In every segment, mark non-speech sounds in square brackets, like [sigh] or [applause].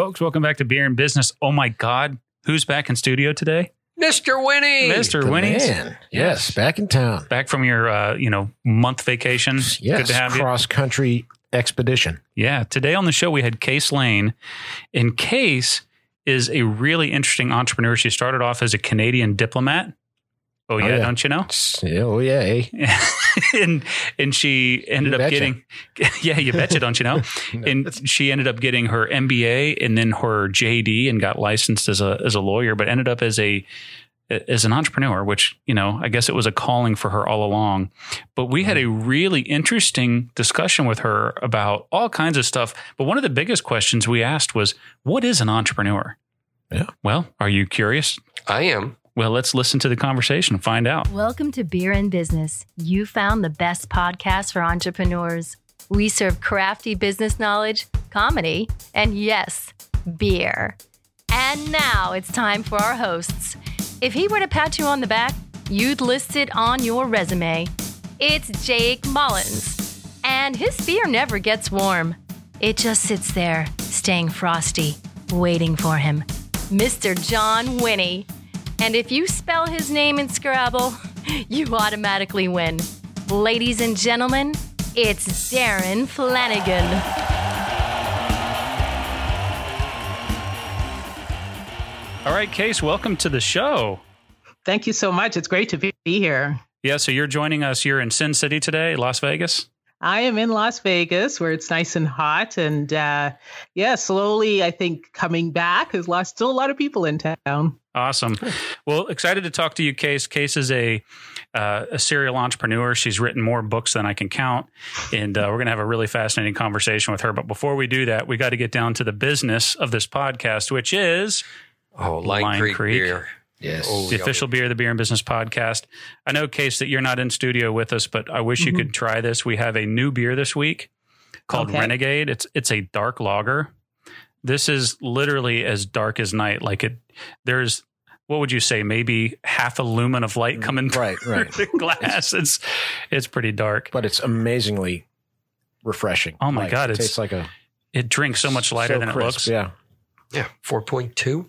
Folks, welcome back to Beer and Business. Oh my God, who's back in studio today? Mr. Winnie. Mr. The Winnie's man. Yes, back in town. back from your uh, you know month vacation. Yes, Good to have you. cross country expedition. Yeah. Today on the show we had Case Lane, and Case is a really interesting entrepreneur. She started off as a Canadian diplomat. Oh yeah, yeah. don't you know? Yeah, Oh yeah, eh? [laughs] and and she ended You up betcha. getting [laughs] yeah you betcha don't you know [laughs] and she ended up getting her MBA and then her JD and got licensed as a as a lawyer but ended up as a as an entrepreneur which you know I guess it was a calling for her all along but we had a really interesting discussion with her about all kinds of stuff but one of the biggest questions we asked was what is an entrepreneur Yeah. well are you curious I am. Well let's listen to the conversation and find out Welcome to Beer and Business. You found the best podcast for entrepreneurs. We serve crafty business knowledge, comedy, and yes, beer. And now it's time for our hosts. If he were to pat you on the back, you'd list it on your resume. It's Jake Mullins. And his beer never gets warm. It just sits there, staying frosty, waiting for him. Mr. John Winnie. And if you spell his name in Scrabble, [laughs] you automatically win. Ladies and gentlemen, it's Darren Flanagan. all right Case welcome to the show Thank you so much. It's great to be be here. Yeah, so you're joining us. You're in Sin City today, Las Vegas. I am in Las Vegas where it's nice and hot. And uh, yeah, slowly, I think coming back. There's lots, still a lot of people in town. Awesome. Well, excited to talk to you, Case. Case is a uh, a serial entrepreneur. She's written more books than I can count, and uh, we're going to have a really fascinating conversation with her. But before we do that, we got to get down to the business of this podcast, which is Oh, Line, Line Creek, Creek. beer. Yes. Oh, the official beer, of the Beer and Business podcast. I know, Case, that you're not in studio with us, but I wish you could try this. We have a new beer this week called Okay. Renegade. It's it's a dark lager. This is literally as dark as night. Like it, there's what would you say? Maybe half a lumen of light coming mm, Right, through right. the glass. It's it's pretty dark. But it's amazingly refreshing. Oh my Like, God, It it's tastes like a It drinks so much lighter so than it looks. Yeah. Yeah, 4.2.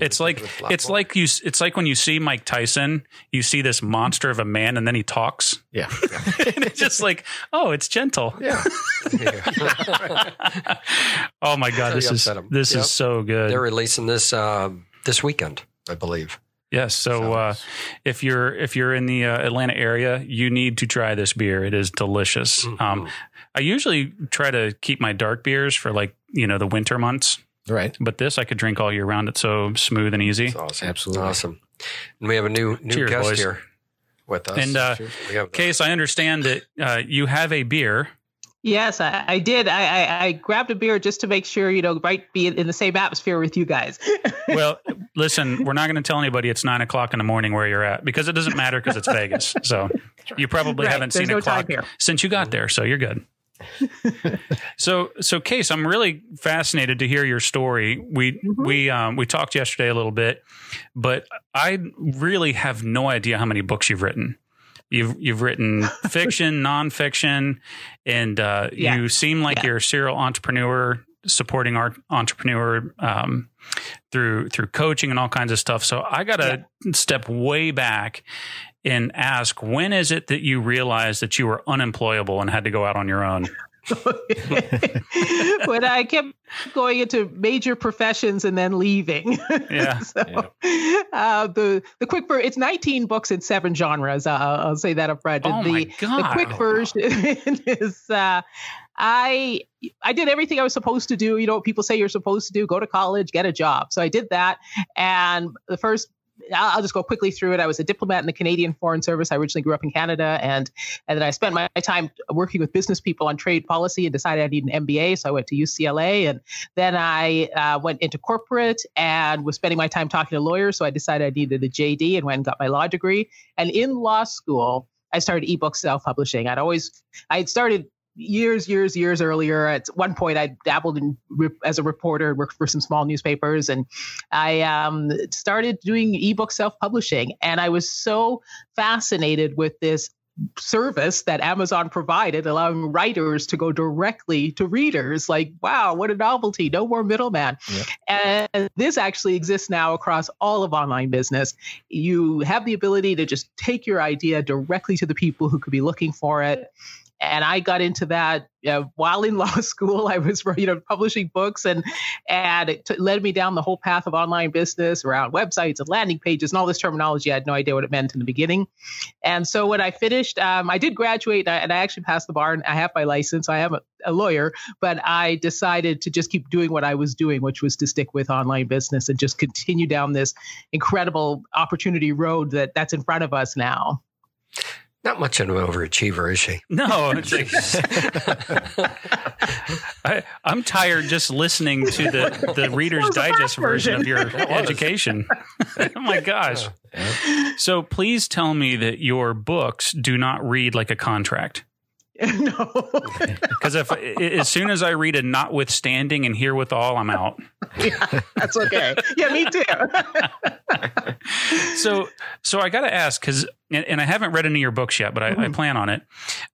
It's like it's like you. It's like when you see Mike Tyson, you see this monster of a man, and then he talks, Yeah. [laughs] and it's just like, oh, it's gentle. Yeah. [laughs] oh my god, this is this Yep. is so good. They're releasing this uh, this weekend, I believe. yes. So uh, if you're if you're in the uh, Atlanta area, you need to try this beer. It is delicious. Mhm. Um, I usually try to keep my dark beers for like you know the winter months, Right. but this I could drink all year round. It's so smooth and easy. It's awesome. Absolutely. Awesome. And we have a new new Cheers, guest boys. here with us. And uh, we have the- Case, I understand that uh, you have a beer. Yes, I, I did. I, I, I grabbed a beer just to make sure, you know, right, be in the same atmosphere with you guys. [laughs] Well, listen, we're not going to tell anybody it's nine o'clock in the morning where you're at because it doesn't matter because it's Vegas. So you probably Right, haven't there's seen no a clock time here. since you got there, so you're good. [laughs] so, so Case, I'm really fascinated to hear your story. We Mm-hmm. we um, we talked yesterday a little bit, but I really have no idea how many books you've written. You've you've written [laughs] fiction, nonfiction, and uh, Yeah. you seem like Yeah. you're a serial entrepreneur, supporting our entrepreneur um, through through coaching and all kinds of stuff. So I got to step way back and ask, when is it that you realized that you were unemployable and had to go out on your own? [laughs] when I kept going into major professions and then leaving. Yeah. [laughs] so, uh, the the quick ver- it's 19 books in seven genres. Uh, I'll say that up front. Oh the, my the quick version [laughs] is uh, I I did everything I was supposed to do. You know what people say you're supposed to do: go to college, get a job. So I did that, and the first. I'll just go quickly through it. I was a diplomat in the Canadian Foreign Service. I originally grew up in Canada, and and then I spent my time working with business people on trade policy, and decided I need an MBA. So I went to UCLA, and then I uh, went into corporate and was spending my time talking to lawyers. So I decided I needed a JD and went and got my law degree. And in law school, I started ebook self publishing. I'd always, I had started years, years, years earlier. At one point, I dabbled in as a reporter, worked for some small newspapers, and I um, started doing ebook self publishing. And I was so fascinated with this service that Amazon provided, allowing writers to go directly to readers. Like, wow, what a novelty! No more middleman. Yeah. And this actually exists now across all of online business. You have the ability to just take your idea directly to the people who could be looking for it and I got into that while in [laughs] law school. I was, you know, publishing books, and and it t- led me down the whole path of online business around websites and landing pages and all this terminology. I had no idea what it meant in the beginning. And so when I finished, um, I did graduate, and I actually passed the bar, and I have my license. I am a, a lawyer, but I decided to just keep doing what I was doing, which was to stick with online business and just continue down this incredible opportunity road that that's in front of us now. Not much of an overachiever, is she? No. Like, [laughs] I, am tired just listening to the, the Reader's Digest version of your [laughs] education. [laughs] oh my gosh. So please tell me that your books do not read like a contract. [laughs] no. [laughs] Because if as soon as I read a notwithstanding and herewithal, I'm out. [laughs] Yeah, that's okay. Yeah, me too. so, so I got to ask because, and, and, I haven't read any of your books yet, but I, mm-hmm. I plan on it.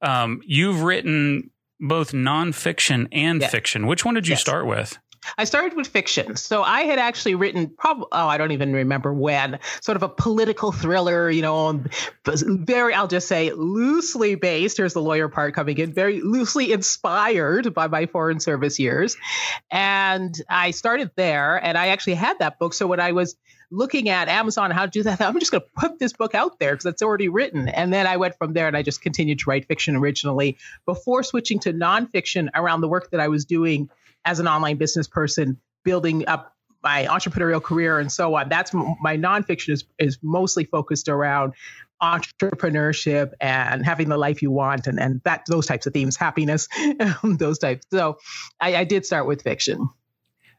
Um, you've written both nonfiction and yeah. fiction. Which one did you yes. start with? I started with fiction. So I had actually written, probably, oh, I don't even remember when, sort of a political thriller, you know, um, very, I'll just say loosely based. Here's the lawyer part coming in, very loosely inspired by my Foreign Service years. And I started there and I actually had that book. So when I was looking at Amazon, how to do that, I'm just going to put this book out there because it's already written. And then I went from there and I just continued to write fiction originally before switching to nonfiction around the work that I was doing as an online business person, building up my entrepreneurial career and so on. That's my nonfiction is is mostly focused around entrepreneurship and having the life you want and, and that those types of themes, happiness, [laughs] those types. So I, I did start with fiction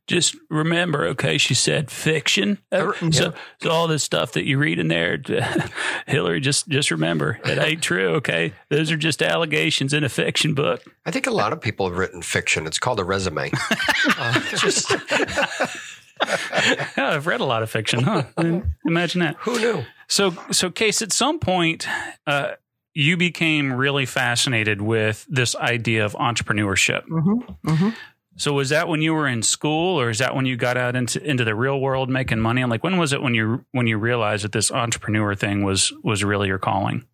just remember, okay, she said fiction. So, so all this stuff that you read in there, [laughs] Hillary, just just remember it ain't true. Okay, those are just allegations in a fiction book. I think a lot of people have written fiction. It's called a resume. uh, [laughs] just. yeah, I've read a lot of fiction, huh? [laughs] Imagine that. Who knew? So, so Case, at some point, uh, you became really fascinated with this idea of entrepreneurship. Mm-hmm, mm-hmm. So was that when you were in school, or is that when you got out into into the real world making money? And like, when was it when you when you realized that this entrepreneur thing was was really your calling?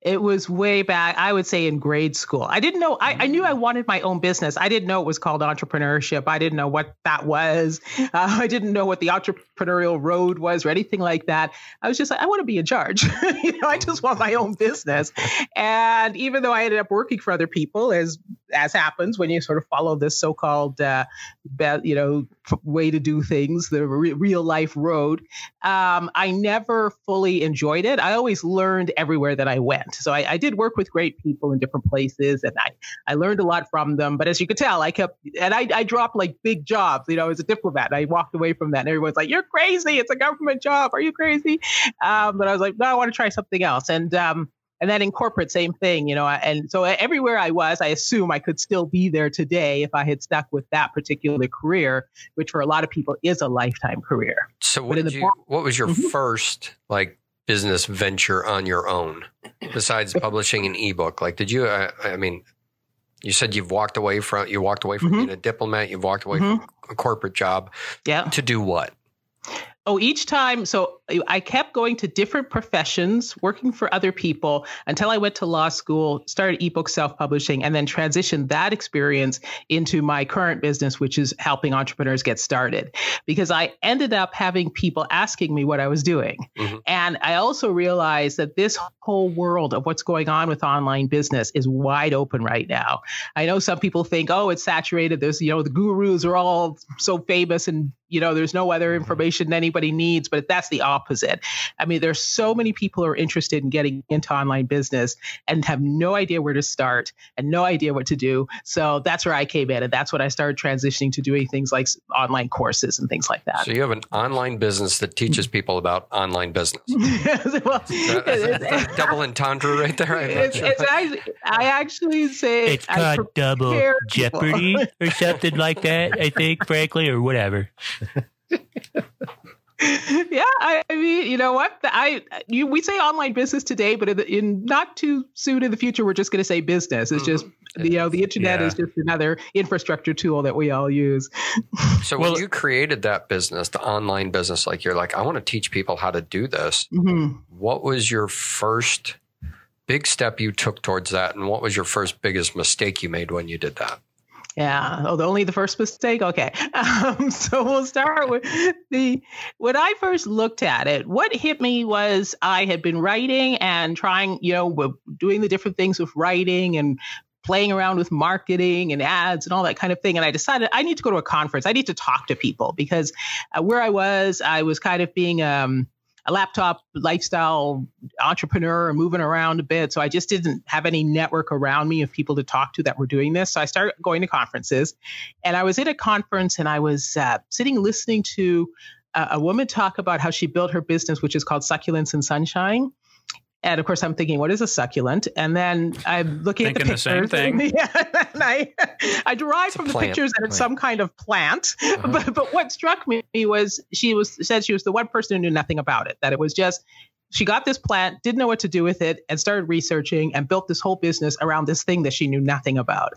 It was way back, I would say in grade school. I didn't know, I, I, knew I wanted my own business. I didn't know it was called entrepreneurship. I didn't know what that was. Uh, [laughs] I didn't know what the entrepreneurial road was or anything like that. I was just like, I want to be in charge. [laughs] you know, I just want my own business. And even though I ended up working for other people, as as happens when you sort of follow this so-called, uh, be, you know, way to do things, the re- real life road, um, I never fully enjoyed it. I always learned everywhere that I went. So I, I, did work with great people in different places, and I I learned a lot from them. But as you could tell, I kept and I, I dropped like big jobs. You know, as a diplomat, I walked away from that, and everyone's like, "You're crazy! It's a government job. Are you crazy?" Um, but I was like, "No, I want to try something else." And um, and then in corporate, same thing, you know. And so everywhere I was, I assume I could still be there today if I had stuck with that particular career, which for a lot of people is a lifetime career. So, what, did you, what was your mm-hmm. first like business venture on your own besides [laughs] publishing an ebook? Like, did you? I, I mean, you said you've walked away from you walked away from mm-hmm. being a diplomat. You've walked away mm-hmm. from a corporate job. Yeah. To do what? Oh, each time. So I kept going to different professions, working for other people until I went to law school, started ebook self publishing, and then transitioned that experience into my current business, which is helping entrepreneurs get started. Because I ended up having people asking me what I was doing. Mm-hmm. And I also realized that this whole world of what's going on with online business is wide open right now. I know some people think, oh, it's saturated. There's, you know, the gurus are all so famous and you know there's no other mm-hmm. information anybody needs but that's the opposite i mean there's so many people who are interested in getting into online business and have no idea where to start and no idea what to do. So that's where i came in and that's when i started transitioning to doing things like online courses and things like that. So you have an online business that teaches people about online business. [laughs] Well, that, double entendre right there? It's, it's actually, i actually say it's called double jeopardy or something like that i think frankly or whatever [laughs] [laughs] yeah, I, I mean, you know what? I you, we say online business today, but in, the, in not too soon in the future, we're just going to say business. It's just you know the internet Yeah. is just another infrastructure tool that we all use. [laughs] So Well- when you created that business, the online business, like you're like, I want to teach people how to do this. hmm What was your first big step you took towards that, and what was your first biggest mistake you made when you did that? Yeah. Oh, the, only the first mistake. Okay. [laughs] Um, so we'll start with the when I first looked at it. What hit me was I had been writing and trying, you know, doing the different things with writing and playing around with marketing and ads and all that kind of thing. And I decided I need to go to a conference. I need to talk to people because uh, where I was, I was kind of being um, a laptop lifestyle entrepreneur and moving around a bit. So I just didn't have any network around me of people to talk to that were doing this. So I started going to conferences. And I was at a conference and I was uh, sitting listening to a, a woman talk about how she built her business, which is called Succulents and Sunshine. And of course, I'm thinking, what is a succulent? And then I'm looking at Thinking the the same pictures. thing. [laughs] yeah, and I, I derived from the plant, pictures that it's some kind of plant. Uh-huh. But, but what struck me was she was said she was the one person who knew nothing about it. That it was just she got this plant, didn't know what to do with it, and started researching and built this whole business around this thing that she knew nothing about.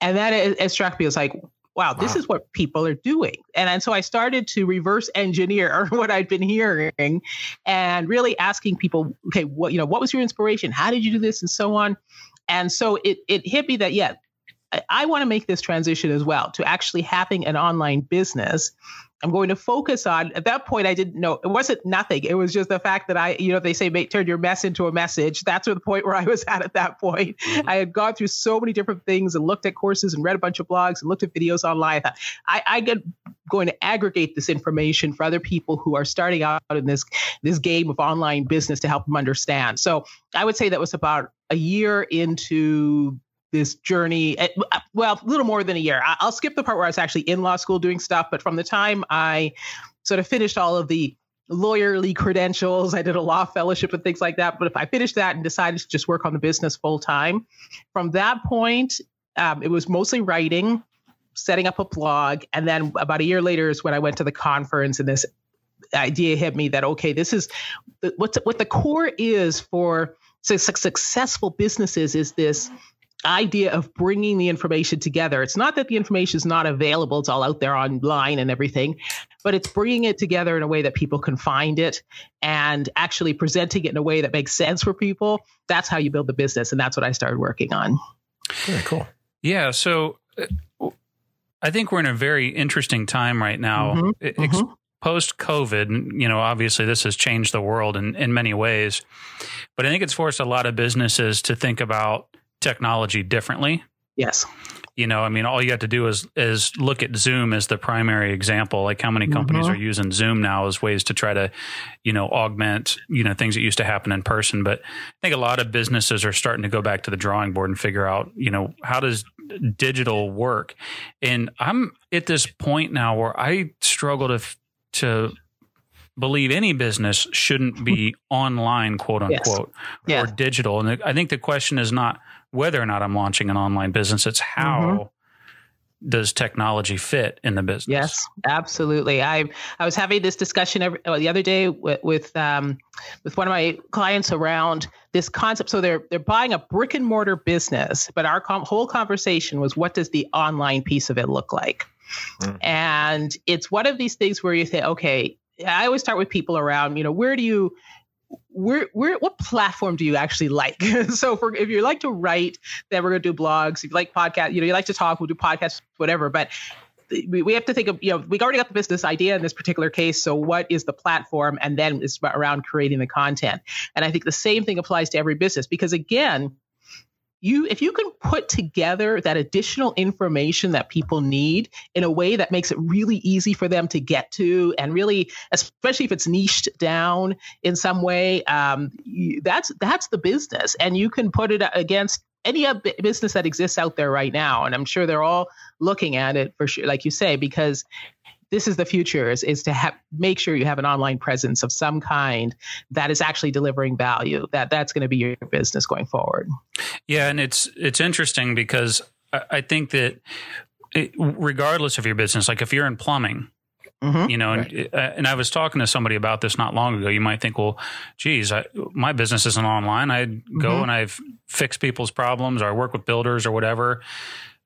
And then it, it struck me as like, wow, this Wow. is what people are doing. And, and so I started to reverse engineer [laughs] what I'd been hearing and really asking people, okay, what you know, what was your inspiration? How did you do this, and so on. And so it it hit me that yeah, I, I want to make this transition as well to actually having an online business. I'm going to focus on at that point I didn't know it wasn't nothing. It was just the fact that I, you know, they say make turn your mess into a message. That's the point where I was at at that point. Mhm. I had gone through so many different things and looked at courses and read a bunch of blogs and looked at videos online. I, I get going to aggregate this information for other people who are starting out in this this game of online business to help them understand. So I would say that was about a year into this journey. eh, Well, a little more than a year. I'll skip the part where I was actually in law school doing stuff, but from the time I sort of finished all of the lawyerly credentials, I did a law fellowship and things like that. But if I finished that and decided to just work on the business full time, from that point, um, it was mostly writing, setting up a blog, and then about a year later is when I went to the conference and this idea hit me that okay, this is the, what's what the core is for su- successful businesses is this idea of bringing the information together. It's not that the information is not available; it's all out there online and everything, but it's bringing it together in a way that people can find it and actually presenting it in a way that makes sense for people. That's how you build the business, and that's what I started working on. Very cool. Yeah. So uh, I think we're in a very interesting time right now. Mhm, Ex- mhm. Post COVID, you know, obviously this has changed the world in, in many ways, but I think it's forced a lot of businesses to think about technology differently. Yes. You know, I mean, all you have to do is is look at Zoom as the primary example. Like how many companies Mhm. are using Zoom now as ways to try to, you know, augment, you know, things that used to happen in person. But I think a lot of businesses are starting to go back to the drawing board and figure out, you know, how does digital work? And I'm at this point now where I struggle to to believe any business shouldn't be [laughs] online, quote Yes. unquote, Yeah. or digital. And I think the question is not whether or not I'm launching an online business; it's how Mm-hmm. does technology fit in the business? Yes, absolutely. I I was having this discussion every, uh, the other day with with, um, with one of my clients around this concept. So they're they're buying a brick and mortar business, but our com- whole conversation was what does the online piece of it look like? Mm. And it's one of these things where you say, okay, I always start with people around. You know, where do you where where what platform do you actually like? [laughs] so for if you like to write, then we're gonna do blogs. If you like podcast, you know, you like to talk, we'll do podcasts, whatever. But we, we have to think of you know we already got the business idea in this particular case so what is the platform and then it's around creating the content and i think the same thing applies to every business because again you if you can put together that additional information that people need in a way that makes it really easy for them to get to and really especially if it's niched down in some way um, that's that's the business. And you can put it against any business that exists out there right now. And i'm sure they're all looking at it for sure like you say because this is the future is, is to have make sure you have an online presence of some kind that is actually delivering value that that's going to be your business going forward Yeah, and it's it's interesting because I, I think that it, regardless of your business, like if you're in plumbing, Mhm. You know, and, uh, and I was talking to somebody about this not long ago. You might think, well, geez, I, my business isn't online. I go Mhm. and I fix people's problems or I work with builders or whatever.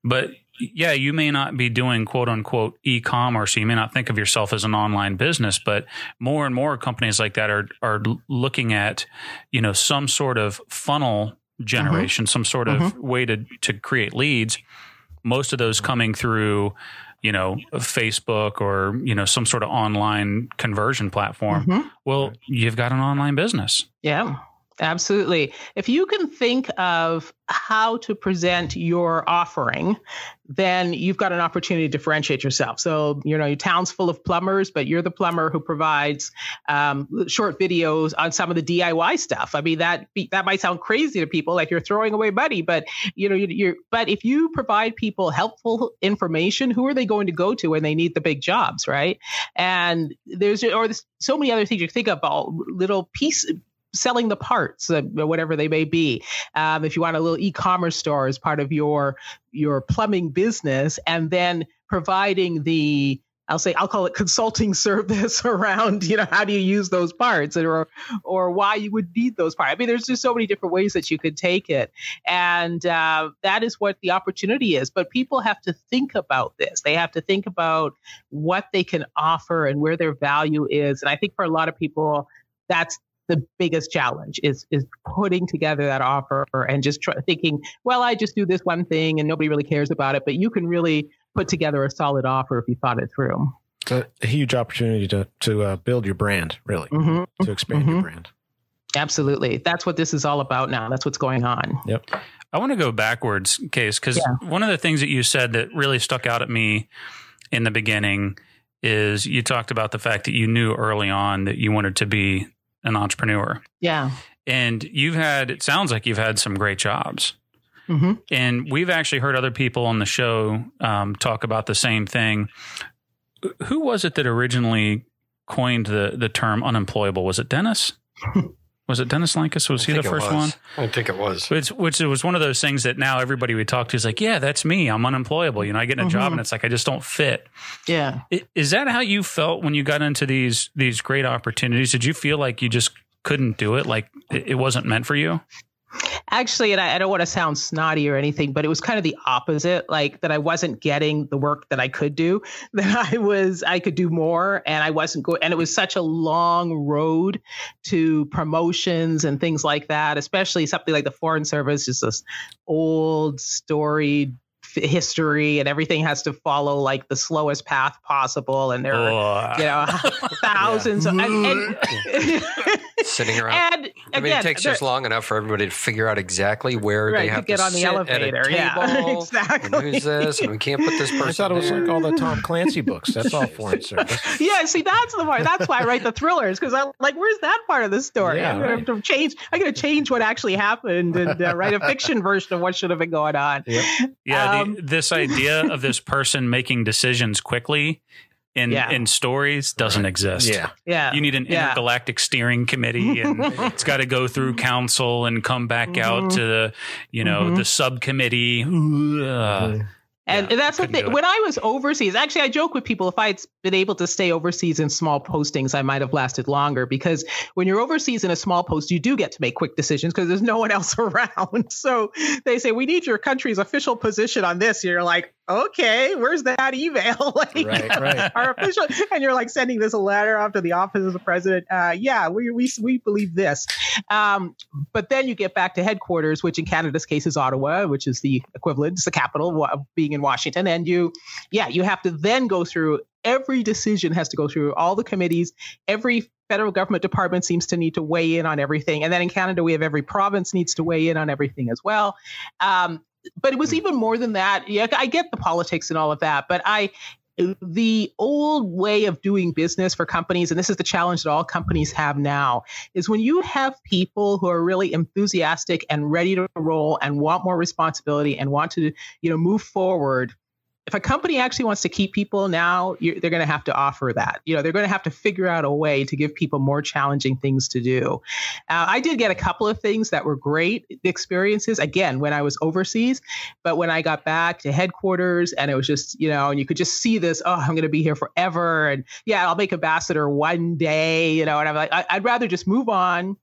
But yeah, you may not be doing quote unquote e commerce. You may not think of yourself as an online business, but more and more companies like that are, are looking at, you know, some sort of funnel generation, some sort of way to, to create leads. Most of those coming through, you know, Facebook or, you know, some sort of online conversion platform. Mhm. Well, you've got an online business. Yeah, absolutely. If you can think of how to present your offering, then you've got an opportunity to differentiate yourself. So, you know, your town's full of plumbers, but you're the plumber who provides um, short videos on some of the DIY stuff. I mean, that that might sound crazy to people, like you're throwing away money, but you know, you, you're. But if you provide people helpful information, who are they going to go to when they need the big jobs, right? And there's or there's so many other things you think about, little piece selling the parts, uh, whatever they may be. Um, if you want a little e-commerce store as part of your your plumbing business, and then providing the I'll say I'll call it consulting [laughs] service around you know how do you use those parts or or why you would need those parts. I mean, there's just so many different ways that you could take it, and uh, that is what the opportunity is. But people have to think about this. They have to think about what they can offer and where their value is. And I think for a lot of people, that's the biggest challenge is is putting together that offer and just try, thinking, well, I just do this one thing and nobody really cares about it. But you can really put together a solid offer if you thought it through. It's a huge opportunity to to uh, build your brand, really, hmm to expand your Mhm. brand. Absolutely, that's what this is all about now. That's what's going on. Yep. I want to go backwards, Case, because Yeah. one of the things that you said that really stuck out at me in the beginning is you talked about the fact that you knew early on that you wanted to be an entrepreneur. Yeah. And you've had, it sounds like you've had some great jobs. hmm And we've actually heard other people on the show um, talk about the same thing. Who was it that originally coined the, the term unemployable? Was it Dennis? [laughs] was it Dennis Lankus? Was I he the first was. one? I think it was. Which, which it was one of those things that now everybody we talk to is like, yeah, that's me. I'm unemployable. You know, I get in a job Mhm. and it's like I just don't fit. Yeah. Is that how you felt when you got into these these great opportunities? Did you feel like you just couldn't do it? Like it it wasn't meant for you? Actually, and I, I don't want to sound snotty or anything, but it was kind of the opposite. Like that, I wasn't getting the work that I could do. [laughs] That I was, I could do more, and I wasn't going. And it was such a long road to promotions and things like that. Especially something like the Foreign Service, just this old storied history, and everything has to follow like the slowest path possible. And there are, Ugh. you know, [laughs] thousands of. And, and, [laughs] Sitting around. and I mean, again, it takes there- just long enough for everybody to figure out exactly where Right, they to get to on the elevator, At a yeah, [laughs] exactly. And who's this? And we can't put this person. I thought it was there. like all the Tom Clancy books. That's all foreign service. yeah, see, that's the part. That's why I write the thrillers because I'm like, where's that part of the story? Yeah, I'm gonna right. have to change. I'm gonna change what actually happened and uh, write a fiction version of what should have been going on. Yeah, Um, the, this idea of this person making decisions quickly in Yeah. in stories doesn't exist. Yeah. Yeah, You need an Yeah. intergalactic steering committee and [laughs] it's got to go through council and come back out Mhm. to the, you know, Mhm. the subcommittee. Ugh. And, Yeah, and that's the thing. When I was overseas, actually, I joke with people if I had been able to stay overseas in small postings, I might have lasted longer because when you're overseas in a small post, you do get to make quick decisions because there's no one else [laughs] around. So they say, We need your country's official position on this. You're like, Okay, where's that email? [laughs] like, Right, right. Our official, and you're like sending this a letter off to the office of the president. Uh, yeah, we, we, we believe this. Um, but then you get back to headquarters, which in Canada's case is Ottawa, which is the equivalent, it's the capital of being in Washington. And you, yeah, you have to then go through every decision has to go through all the committees. Every federal government department seems to need to weigh in on everything. And then in Canada, we have every province needs to weigh in on everything as well. Um, but it was hmm. even more than that. Yeah, I get the politics and all of that, but I the old way of doing business for companies, and this is the challenge that all companies have now, is when you have people who are really enthusiastic and ready to roll and want more responsibility and want to, you know, move forward. If a company actually wants to keep people now, they're going to have to offer that. You know, they're going to have to figure out a way to give people more challenging things to do. Uh, I did get a couple of things that were great experiences. Again, when I was overseas, but when I got back to headquarters, and it was just you know, and you could just see this. Oh, I'm going to be here forever, and yeah, I'll make ambassador one day. You know, and I'm like, I, I'd rather just move on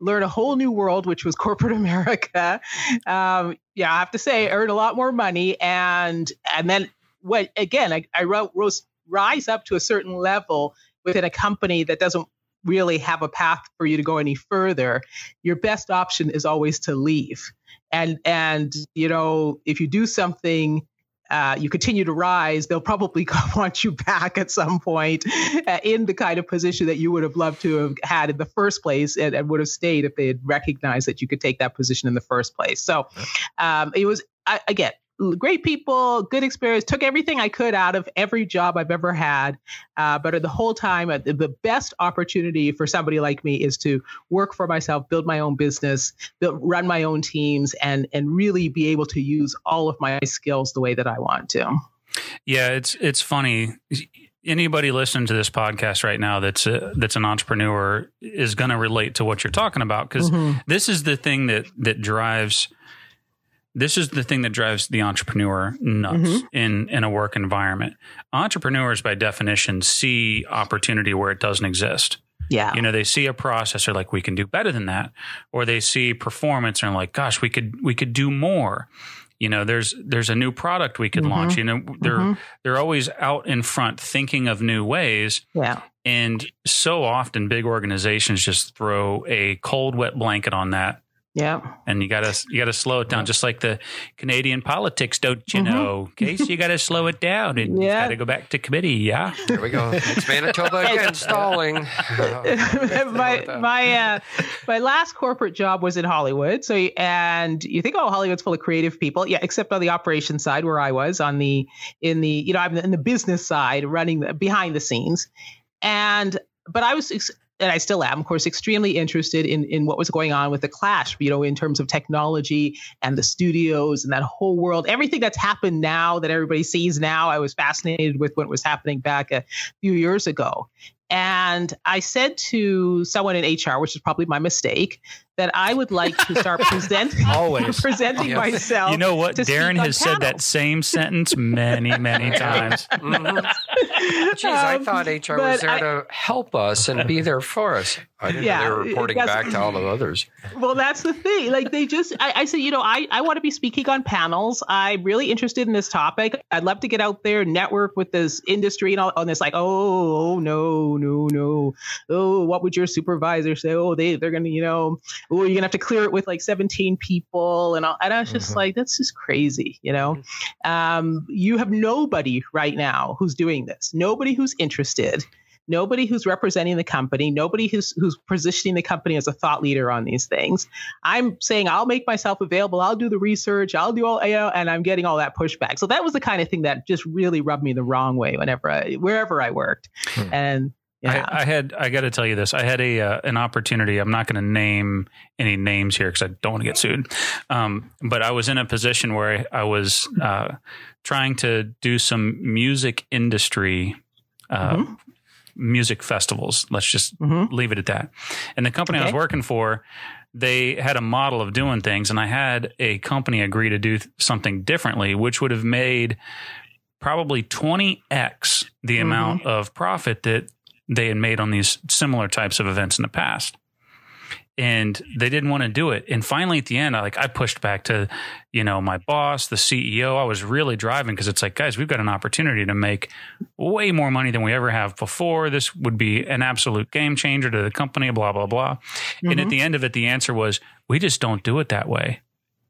learn a whole new world, which was corporate [laughs] America. Um, yeah, I have to say, earn a lot more money, and and then what? Again, I, I wrote, rose, rise up to a certain level within a company that doesn't really have a path for you to go any further. Your best option is always to leave, and and you know if you do something uh, you continue to rise, they'll probably [laughs] want you back at some point uh, in the kind of position that you would have loved to have had in the first place and, and would have stayed if they had recognized that you could take that position in the first place. So um, it was, I, again, great people, good experience. Took everything I could out of every job I've ever had. Uh, but the whole time, uh, the best opportunity for somebody like me is to work for myself, build my own business, build, run my own teams, and and really be able to use all of my skills the way that I want to. Yeah, it's it's funny. Anybody listening to this podcast right now that's a, that's an entrepreneur is going to relate to what you're talking about because mm-hmm. this is the thing that that drives this is the thing that drives the entrepreneur nuts mm-hmm. in in a work environment. Entrepreneurs, by definition, see opportunity where it doesn't exist. Yeah. You know, they see a process, they're like, we can do better than that. Or they see performance and like, gosh, we could we could do more. You know, there's there's a new product we could mm-hmm. launch. You know, they're mm-hmm. they're always out in front thinking of new ways. Yeah. And so often big organizations just throw a cold, wet blanket on that yeah. And you gotta you gotta slow it down, just like the Canadian politics, don't you mm-hmm. know? Case you gotta slow it down and yeah. you gotta go back to committee. Yeah. There we go. It's Manitoba [laughs] again stalling. [laughs] my [laughs] my uh, my last corporate job was in Hollywood. So and you think, oh, Hollywood's full of creative people. Yeah, except on the operations side where I was on the in the you know I'm in the business side, running the, behind the scenes, and but I was and I still am, of course, extremely interested in in what was going on with the Clash, you know, in terms of technology and the studios and that whole world. Everything that's happened now that everybody sees now, I was fascinated with what was happening back a few years ago. And I said to someone in HR, which is probably my mistake, that I would like to start [laughs] presenting [laughs] always presenting myself. You know what? Darren has said that same sentence many, many [laughs] times. mm-hmm. Jeez, um, I thought HR was there I, to help us and be there for us. I didn't yeah, know they were reporting back to all the others. Well, that's the thing. Like they just, I, I said, you know, I, I want to be speaking on panels. I'm really interested in this topic. I'd love to get out there, network with this industry and all on this. Like, oh, oh no, no, no. Oh, what would your supervisor say? Oh, they they're gonna, you know, oh, you're gonna have to clear it with like 17 people and all. And I was just mm-hmm. like, that's just crazy, you know. Mm-hmm. Um, you have nobody right now who's doing this. Nobody who's interested nobody who's representing the company, nobody who's who's positioning the company as a thought leader on these things. I'm saying I'll make myself available, I'll do the research, I'll do all you know, and I'm getting all that pushback. So that was the kind of thing that just really rubbed me the wrong way whenever I wherever I worked. Hmm. And yeah. I, I, had I got to tell you this. I had a uh, an opportunity. I'm not going to name any names here because I don't want to get sued. Um, but I was in a position where I, I was uh, trying to do some music industry uh, mm-hmm music festivals. Let's just mm-hmm. leave it at that. And the company okay. I was working for, they had a model of doing things, and I had a company agree to do something differently, which would have made probably 20x the mm-hmm. amount of profit that they had made on these similar types of events in the past and they didn't want to do it. And finally, at the end, I like I pushed back to, you know, my boss, the CEO. I was really driving because it's like, guys, we've got an opportunity to make way more money than we ever have before. This would be an absolute game changer to the company. Blah blah blah. Mm-hmm. And at mm-hmm. the end of it, the answer was, we just don't do it that way.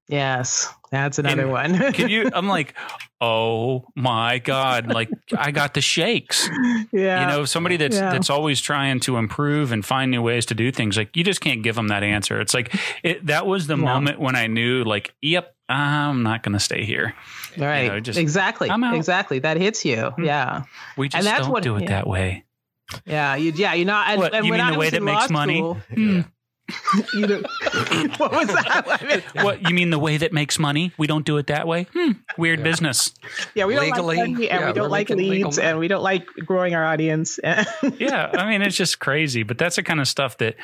Yes, that's another and one. can you? [laughs] I'm like, oh my god! Like I got the shakes. Yeah, you know, somebody that's yeah. that's always trying to improve and find new ways to do things. Like you just can't give them that answer. It's like it, that was the yeah. moment when I knew, like, yep, I'm not going to stay here. Right. You know, just, exactly. Exactly. That hits you. Mm-hmm. Yeah. We just and that's don't what, do it yeah. that way. Yeah. You, yeah. You know, and, what, and you when mean I the way that makes money? School, mm. [laughs] you know, [laughs] what was that? Mean, What you mean the way that makes money? We don't do it that way. Hmm, weird business. yeah, we don't like money, and yeah, we don't like making legal leads, and we don't like growing our audience. [laughs] yeah i mean it's just crazy but that's the kind of stuff that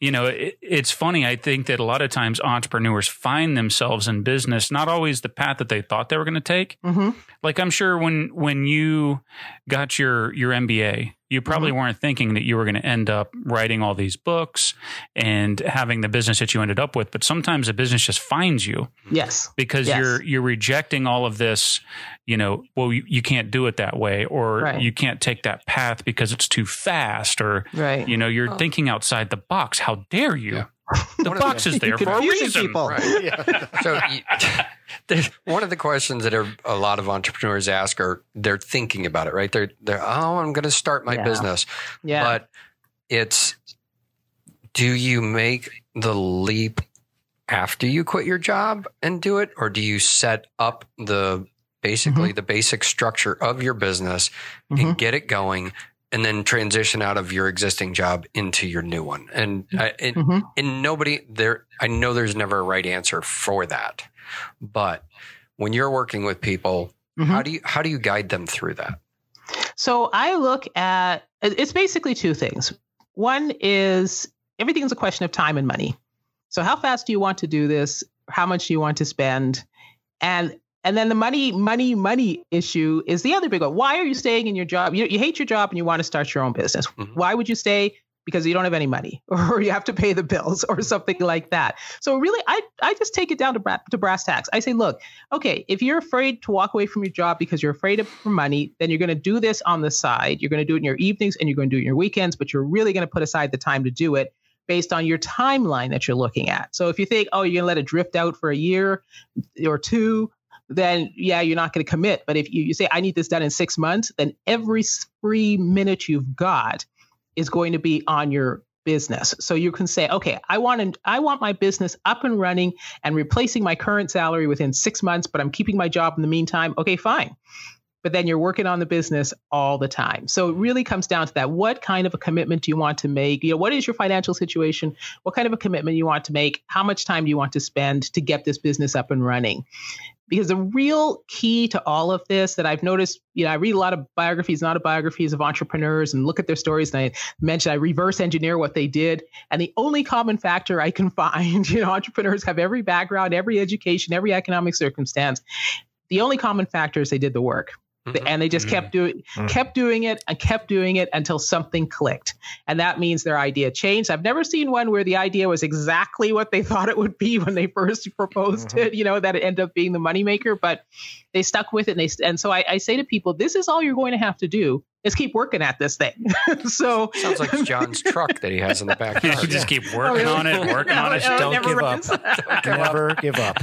you know it, it's funny i think that a lot of times entrepreneurs find themselves in business not always the path that they thought they were going to take Mhm. like i'm sure when when you got your your mba you probably mm-hmm. weren't thinking that you were going to end up writing all these books and having the business that you ended up with but sometimes a business just finds you Yes. because Yes. you're you're rejecting all of this you know well you, you can't do it that way or Right. you can't take that path because it's too fast or Right. you know you're oh. thinking outside the box how dare you Yeah. The One box is there for a reason people. Right. [laughs] so [laughs] you, one of the questions that are, a lot of entrepreneurs ask are they're thinking about it, right? They're they're oh, I'm going to start my Yeah. business, Yeah. but it's do you make the leap after you quit your job and do it, or do you set up the basically mm-hmm. the basic structure of your business and mm-hmm. get it going? And then transition out of your existing job into your new one, and I, and Mhm. and nobody there i know there's never a right answer for that but when you're working with people Mhm. how do you how do you guide them through that So I look at it's basically two things. One is everything's a question of time and money. So how fast do you want to do this? How much do you want to spend? And and then the money, money, money issue is the other big one. Why are you staying in your job? You, you hate your job and you want to start your own business. Mhm. Why would you stay? Because you don't have any money, [laughs] or you have to pay the bills, or something like that. So really, I I just take it down to, bra- to brass tacks. I say, look, okay, if you're afraid to walk away from your job because you're afraid of money, then you're going to do this on the side. You're going to do it in your evenings and you're going to do it in your weekends, but you're really going to put aside the time to do it based on your timeline that you're looking at. So if you think, oh, you're going to let it drift out for a year or two, then yeah, you're not going to commit. But if you, you say, I need this done in six months, then every free minute you've got is going to be on your business. So you can say, okay, I want to, I want my business up and running and replacing my current salary within six months, but I'm keeping my job in the meantime. Okay, fine. But then you're working on the business all the time. So it really comes down to that. What kind of a commitment do you want to make? You know, what is your financial situation? What kind of a commitment you want to make? How much time do you want to spend to get this business up and running? Because the real key to all of this that I've noticed, you know, I read a lot of biographies and autobiographies of entrepreneurs and look at their stories. And I mentioned I reverse engineer what they did. And the only common factor I can [laughs] find, you know, entrepreneurs have every background, every education, every economic circumstance. The only common factor is they did the work. Mhm. And they just kept doing Mhm. kept doing it and kept doing it until something clicked. And that means their idea changed. I've never seen one where the idea was exactly what they [laughs] thought it would be when they first proposed it, you know, that it ended up being the moneymaker, but they stuck with it. And, they, and so I, I say to people, this is all you're going to have to do is keep working at this thing. [laughs] so sounds like john's [laughs] truck that he has in the back. you backyard just keep Oh, working really? on it [laughs] working on it No, no, Don't never give up. Never give up.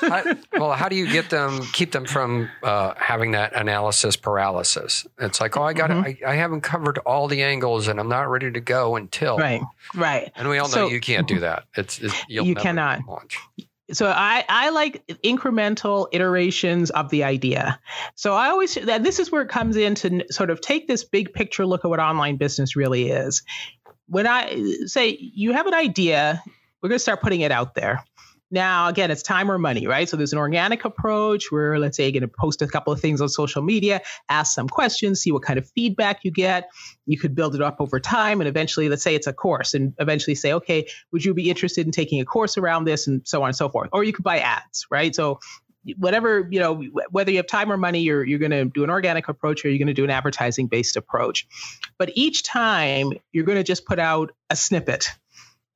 How- well how do you get them keep them from uh, having that analysis paralysis it's like oh i got Mhm. I, I haven't covered all the angles and i'm not ready to go until right, right. and we all know So- you can't do that it's, it's you'll You never cannot. launch so I, I like incremental iterations of the idea. So I always, and this is where it comes in to sort of take this big picture look at what online business really is. When I say you have an idea, we're going to start putting it out there. Now, again, it's time or money, right? So there's an organic approach where, let's say, you're going to post a couple of things on social media, ask some questions, see what kind of feedback you get. You could build it up over time, and eventually, let's say it's a course, and eventually say, okay, would you be interested in taking a course around this, and so on and so forth. Or you could buy ads, right? So whatever you know whether you have time or money you're, you're going to do an organic approach or you're going to do an advertising based approach but each time you're going to just put out a snippet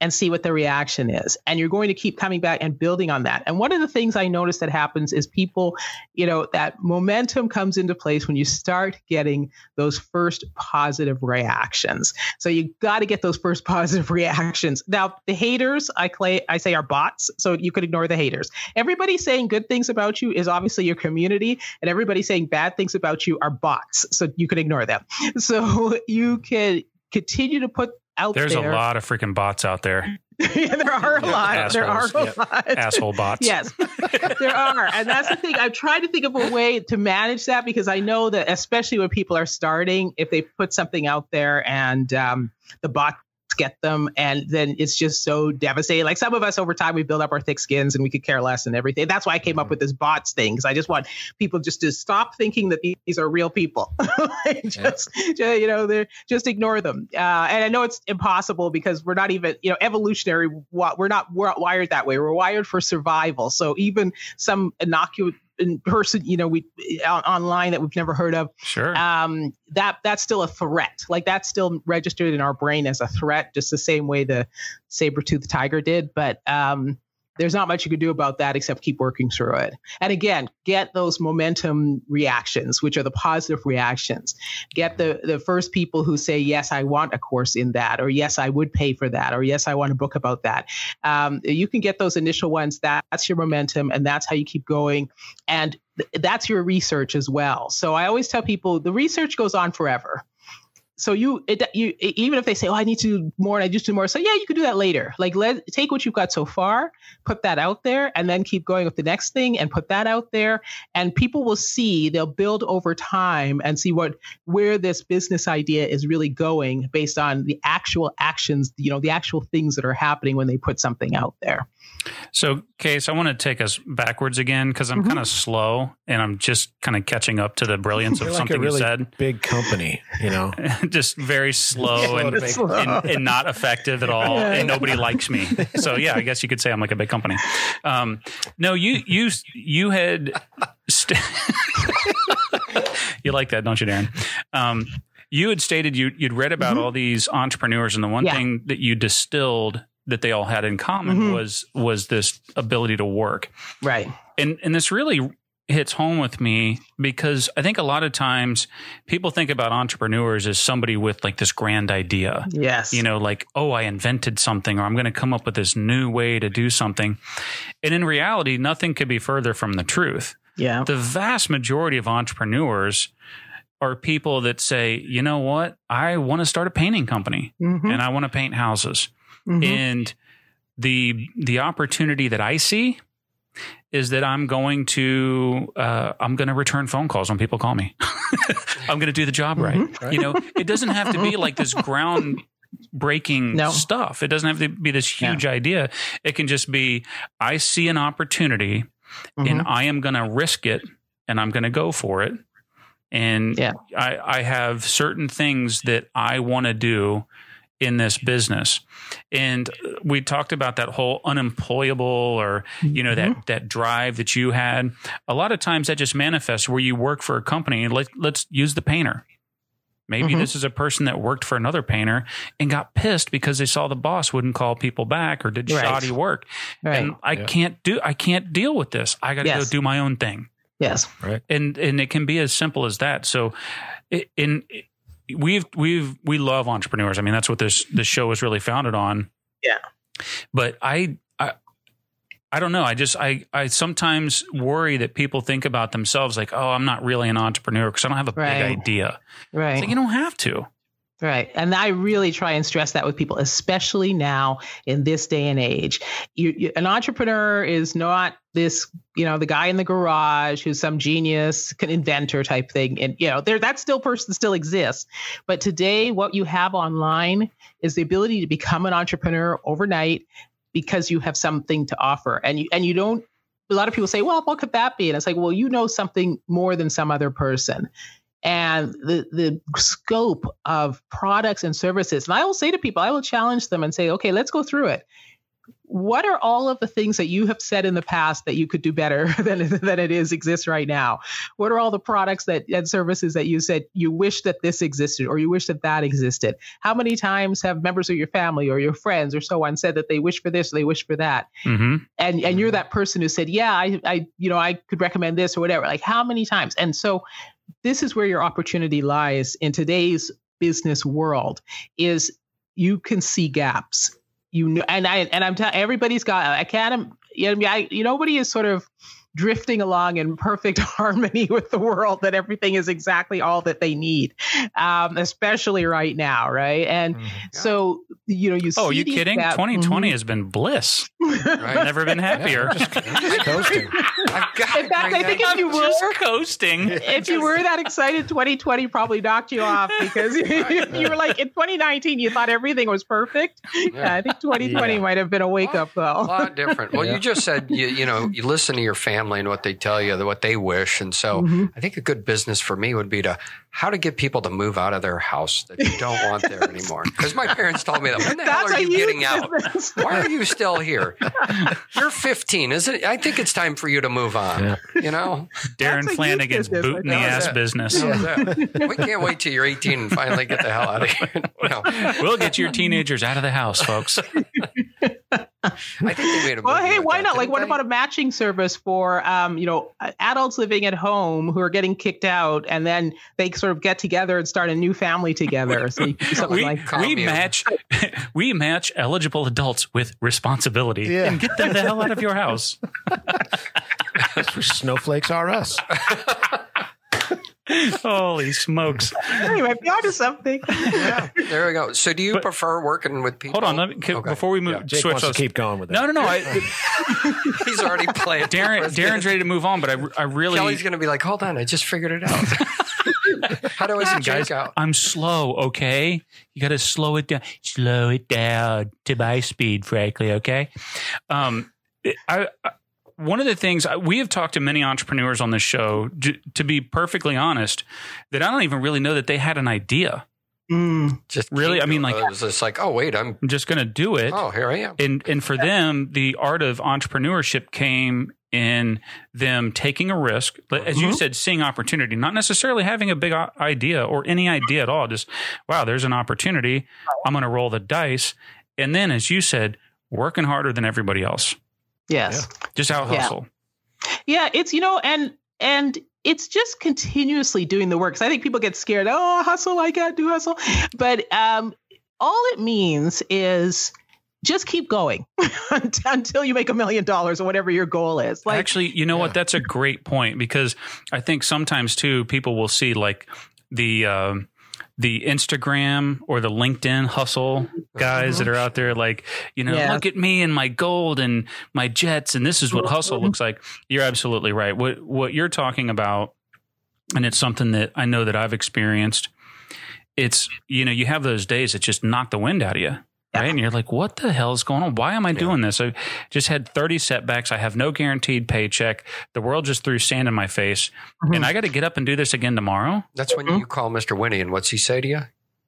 and see what the reaction is. And you're going to keep coming back and building on that. And one of the things I notice that happens is people, you know, that momentum comes into place when you start getting those first positive reactions. So you got to get those first [laughs] positive reactions. Now, the haters, I clay, I say are bots, so you could ignore the haters. Everybody saying good things about you is obviously your community, and everybody saying bad things about you are bots, so you can ignore them. [laughs] So you can continue to put out There's there. a lot of freaking bots out there. yeah, [laughs] there are a lot. There are Assholes. a lot. Asshole bots. Yes, [laughs] there are. And that's the thing. I've tried to think of a way to manage that because I know that, especially when people are starting, if they put something out there and um, the bot get them, and then it's just so devastating. Like some of us over time, we build up our thick skins and we could care less and everything. That's why I came up with this bots thing because I just want people just to stop thinking that these are real people. [laughs] just, yeah. you know, they're just ignore them. Uh, and I know it's impossible because we're not even, you know, evolutionary. We're not we're wired that way. We're wired for survival. So even some innocuous in person, you know, we online that we've never heard of. Sure. Um, that that's still a threat. Like that's still registered in our brain as a threat, just the same way the saber-toothed tiger did. But um, there's not much you can do about that except keep working through it. And again, get those momentum reactions, which are the positive reactions. Get the the first people who say, "Yes, I want a course in that," or "Yes, I would pay for that," or "Yes, I want a book about that." Um, you can get those initial ones. That's your momentum, and that's how you keep going. And th- that's your research as well. So I always tell people the research goes on forever so you it, you even if they say oh i need to do more and i just do more so yeah you could do that later. Like let take what you've got so far put that out there and then keep going with the next thing and put that out there and people will see they'll build over time and see what where this business idea is really going based on the actual actions you know the actual things that are happening when they put something out there so, Case, I want to take us backwards again because I'm mm-hmm. kind of slow and I'm just kind of catching up to the brilliance of something really you said. Big company, you know, [laughs] just very slow, [laughs] and, and, and, not effective at all, yeah. and nobody likes me. So, yeah, I guess you could say I'm like a big company. Um, no, you you you had. St- [laughs] you like that, don't you, Darren? Um, you had stated you, would read about mm-hmm. all these entrepreneurs, and the one yeah. thing that you distilled that they all had in common mm-hmm. was was this ability to work. Right. And and this really hits home with me because I think a lot of times people think about entrepreneurs as somebody with like this grand idea. Yes. You know, like, oh, I invented something or I'm going to come up with this new way to do something. And in reality, nothing could be further from the truth. Yeah. The vast majority of entrepreneurs are people that say, you know what? I want to start a painting company mm-hmm. and I want to paint houses. Mm-hmm. And the the opportunity that I see is that I'm going to uh, I'm going to return phone calls when people call me. [laughs] I'm going to do the job right. Mm-hmm. You know, it doesn't have to be like this [laughs] ground breaking no. stuff. It doesn't have to be this huge yeah. idea. It can just be I see an opportunity mm-hmm. and I am going to risk it and I'm going to go for it. And yeah. I, I have certain things that I want to do in this business. And we talked about that whole unemployable or, you know, mm-hmm. that, that drive that you had. A lot of times that just manifests where you work for a company. Let, let's use the painter. Maybe mm-hmm. this is a person that worked for another painter and got pissed because they saw the boss wouldn't call people back or did right. shoddy work. Right. And I yeah. can't do, I can't deal with this. I got to yes. go do my own thing. Yes. Right. And, and it can be as simple as that. So in, we've we've we love entrepreneurs. I mean, that's what this this show is really founded on. Yeah. But I I I don't know. I just I I sometimes worry that people think about themselves like, oh, I'm not really an entrepreneur because I don't have a right. big idea. Right. Like, you don't have to. Right. And I really try and stress that with people, especially now in this day and age. You, you, an entrepreneur is not this, you know, the guy in the garage who's some genius inventor type thing. And, you know, there that still person still exists. But today, what you have online is the ability to become an entrepreneur overnight because you have something to offer. And you and you don't a lot of people say, well, what could that be? And it's like, well, you know something more than some other person and the the scope of products and services. And I will say to people, I will challenge them and say, okay, let's go through it. What are all of the things that you have said in the past that you could do better [laughs] than, than it is exists right now? What are all the products that and services that you said you wish that this existed or you wish that that existed? How many times have members of your family or your friends or so on said that they wish for this or they wish for that? Mm-hmm. And and you're that person who said, yeah, I I you know I could recommend this or whatever. Like how many times? And so this is where your opportunity lies in today's business world is you can see gaps. You know and i and i'm telling everybody's got i can't um, you know, I, nobody is sort of drifting along in perfect [laughs] harmony with the world that everything is exactly all that they need um, especially right now right and mm-hmm. so you know you oh you kidding gaps, 2020 mm-hmm. has been bliss [laughs] Right? Never been happier. Just [laughs] coasting. I've got In fact, I think if you were just coasting. if you were that excited, 2020 probably knocked you off because you were like in 2019 you thought everything was perfect. Yeah, I think 2020 Yeah. might have been a wake up though. a lot different. Well, Yeah. you just said you you know you listen to your family and what they tell you, what they wish, and so Mhm. I think a good business for me would be to how to get people to move out of their house that you don't want there [laughs] anymore. Because my parents told me that. When the hell are you huge getting out? business. Why are you still here? You're 15, isn't it? I think it's time for you to move on. Yeah. You know, Darren That's Flanagan's business, boot in the ass Yeah. business. That was it. we can't wait till you're 18 and finally get the hell out of here. [laughs] No, We'll get your teenagers out of the house, folks. [laughs] I think they made a Well, hey, with why that, not? Like, didn't what they? about a matching service for, um, you know, adults living at home who are getting kicked out, and then they sort of get together and start a new family together? So you can do something We, like we match [laughs] we match eligible adults with responsibility Yeah. and get them the hell out of your house. [laughs] Snowflakes are us. [laughs] Holy smokes! anyway, be onto something. Yeah, there we go. So, do you But- prefer working with people? Hold on, let me, c- Okay. before we move Yeah. Jake switch wants those. to keep going with it. No, no, no. I, [laughs] He's already playing. [laughs] Darren, Darren's ready to move on, but I, I really, Kelly's going to be like, hold on, I just figured it out. [laughs] How do I see guys, out? I'm slow. Okay, you got to slow it down. Slow it down to my speed, frankly. Okay. Um, I, I one of the things we have talked to many entrepreneurs on this show. To be perfectly honest, that I don't even really know that they had an idea. Mm. Just Really? I mean, like- it was just like, oh wait, I'm. I'm just going to do it. Oh, here I am. and and for them the art of entrepreneurship came in them taking a risk as you Mhm. said seeing opportunity not necessarily having a big idea or any idea at all just wow there's an opportunity i'm going to roll the dice and then as you said working harder than everybody else Yes. just out hustle Yeah, it's you know, and and it's just continuously doing the work. 'Cause I think people get scared. Oh, hustle! I can't do hustle. But um, all it means is just keep going [laughs] until you make a million dollars or whatever your goal is. Like, Actually, you know Yeah. what? That's a great point because I think sometimes too people will see like the um, the Instagram or the LinkedIn hustle guys that are out there, like you know, Yeah. look at me and my gold and my jets, and this is what hustle looks like. You're absolutely right. What what you're talking about, and it's something that I know that I've experienced. It's you know you have those days that just knock the wind out of you. Yeah. Right. And you're like, what the hell is going on? Why am I doing this? I just had 30 setbacks. I have no guaranteed paycheck. The world just threw sand in my face. Mhm. And I got to get up and do this again tomorrow. That's when you call Mr. Winnie, and what's he say to you?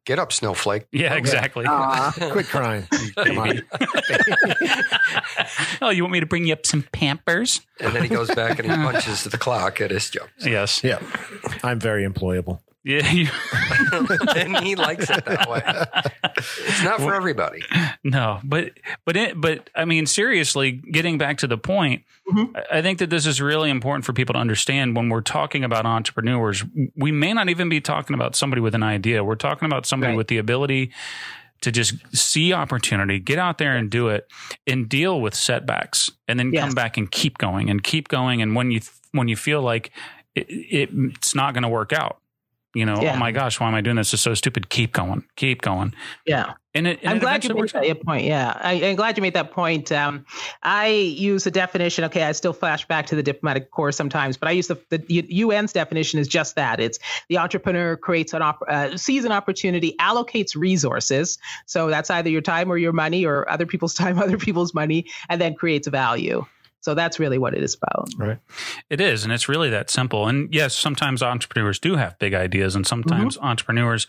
Get up, snowflake. Yeah, exactly. Aw. [laughs] Quit crying. Come on. [laughs] oh, you want me to bring you up some Pampers? And then he goes back and he [laughs] punches the clock at his job. Yes. Yeah. I'm very employable. Yeah. You, [laughs] and he likes it that way. It's not for everybody. no, but but it, but I mean, seriously, getting back to the point, Mhm. I- I think that this is really important for people to understand when we're talking about entrepreneurs. We may not even be talking about somebody with an idea. We're talking about somebody Right. with the ability to just see opportunity, get out there and do it, and deal with setbacks, and then Yes. come back and keep going and keep going. And when you when you feel like it, it, it's not going to work out. You know, Yeah. oh my gosh, why am I doing this? It's so stupid. Keep going, keep going. yeah. And it, and I'm glad you made that point. Yeah, I, I'm glad you made that point. Um, I use a definition. Okay, I still flash back to the diplomatic corps sometimes, but I use the, the UN's definition is just that. It's the entrepreneur creates an op- uh, sees an opportunity, allocates resources. So that's either your time or your money, or other people's [laughs] time, other people's money, and then creates value. So that's really what it is about. Right. It is, and it's really that simple. And yes, sometimes entrepreneurs do have big ideas, and sometimes mm-hmm. entrepreneurs,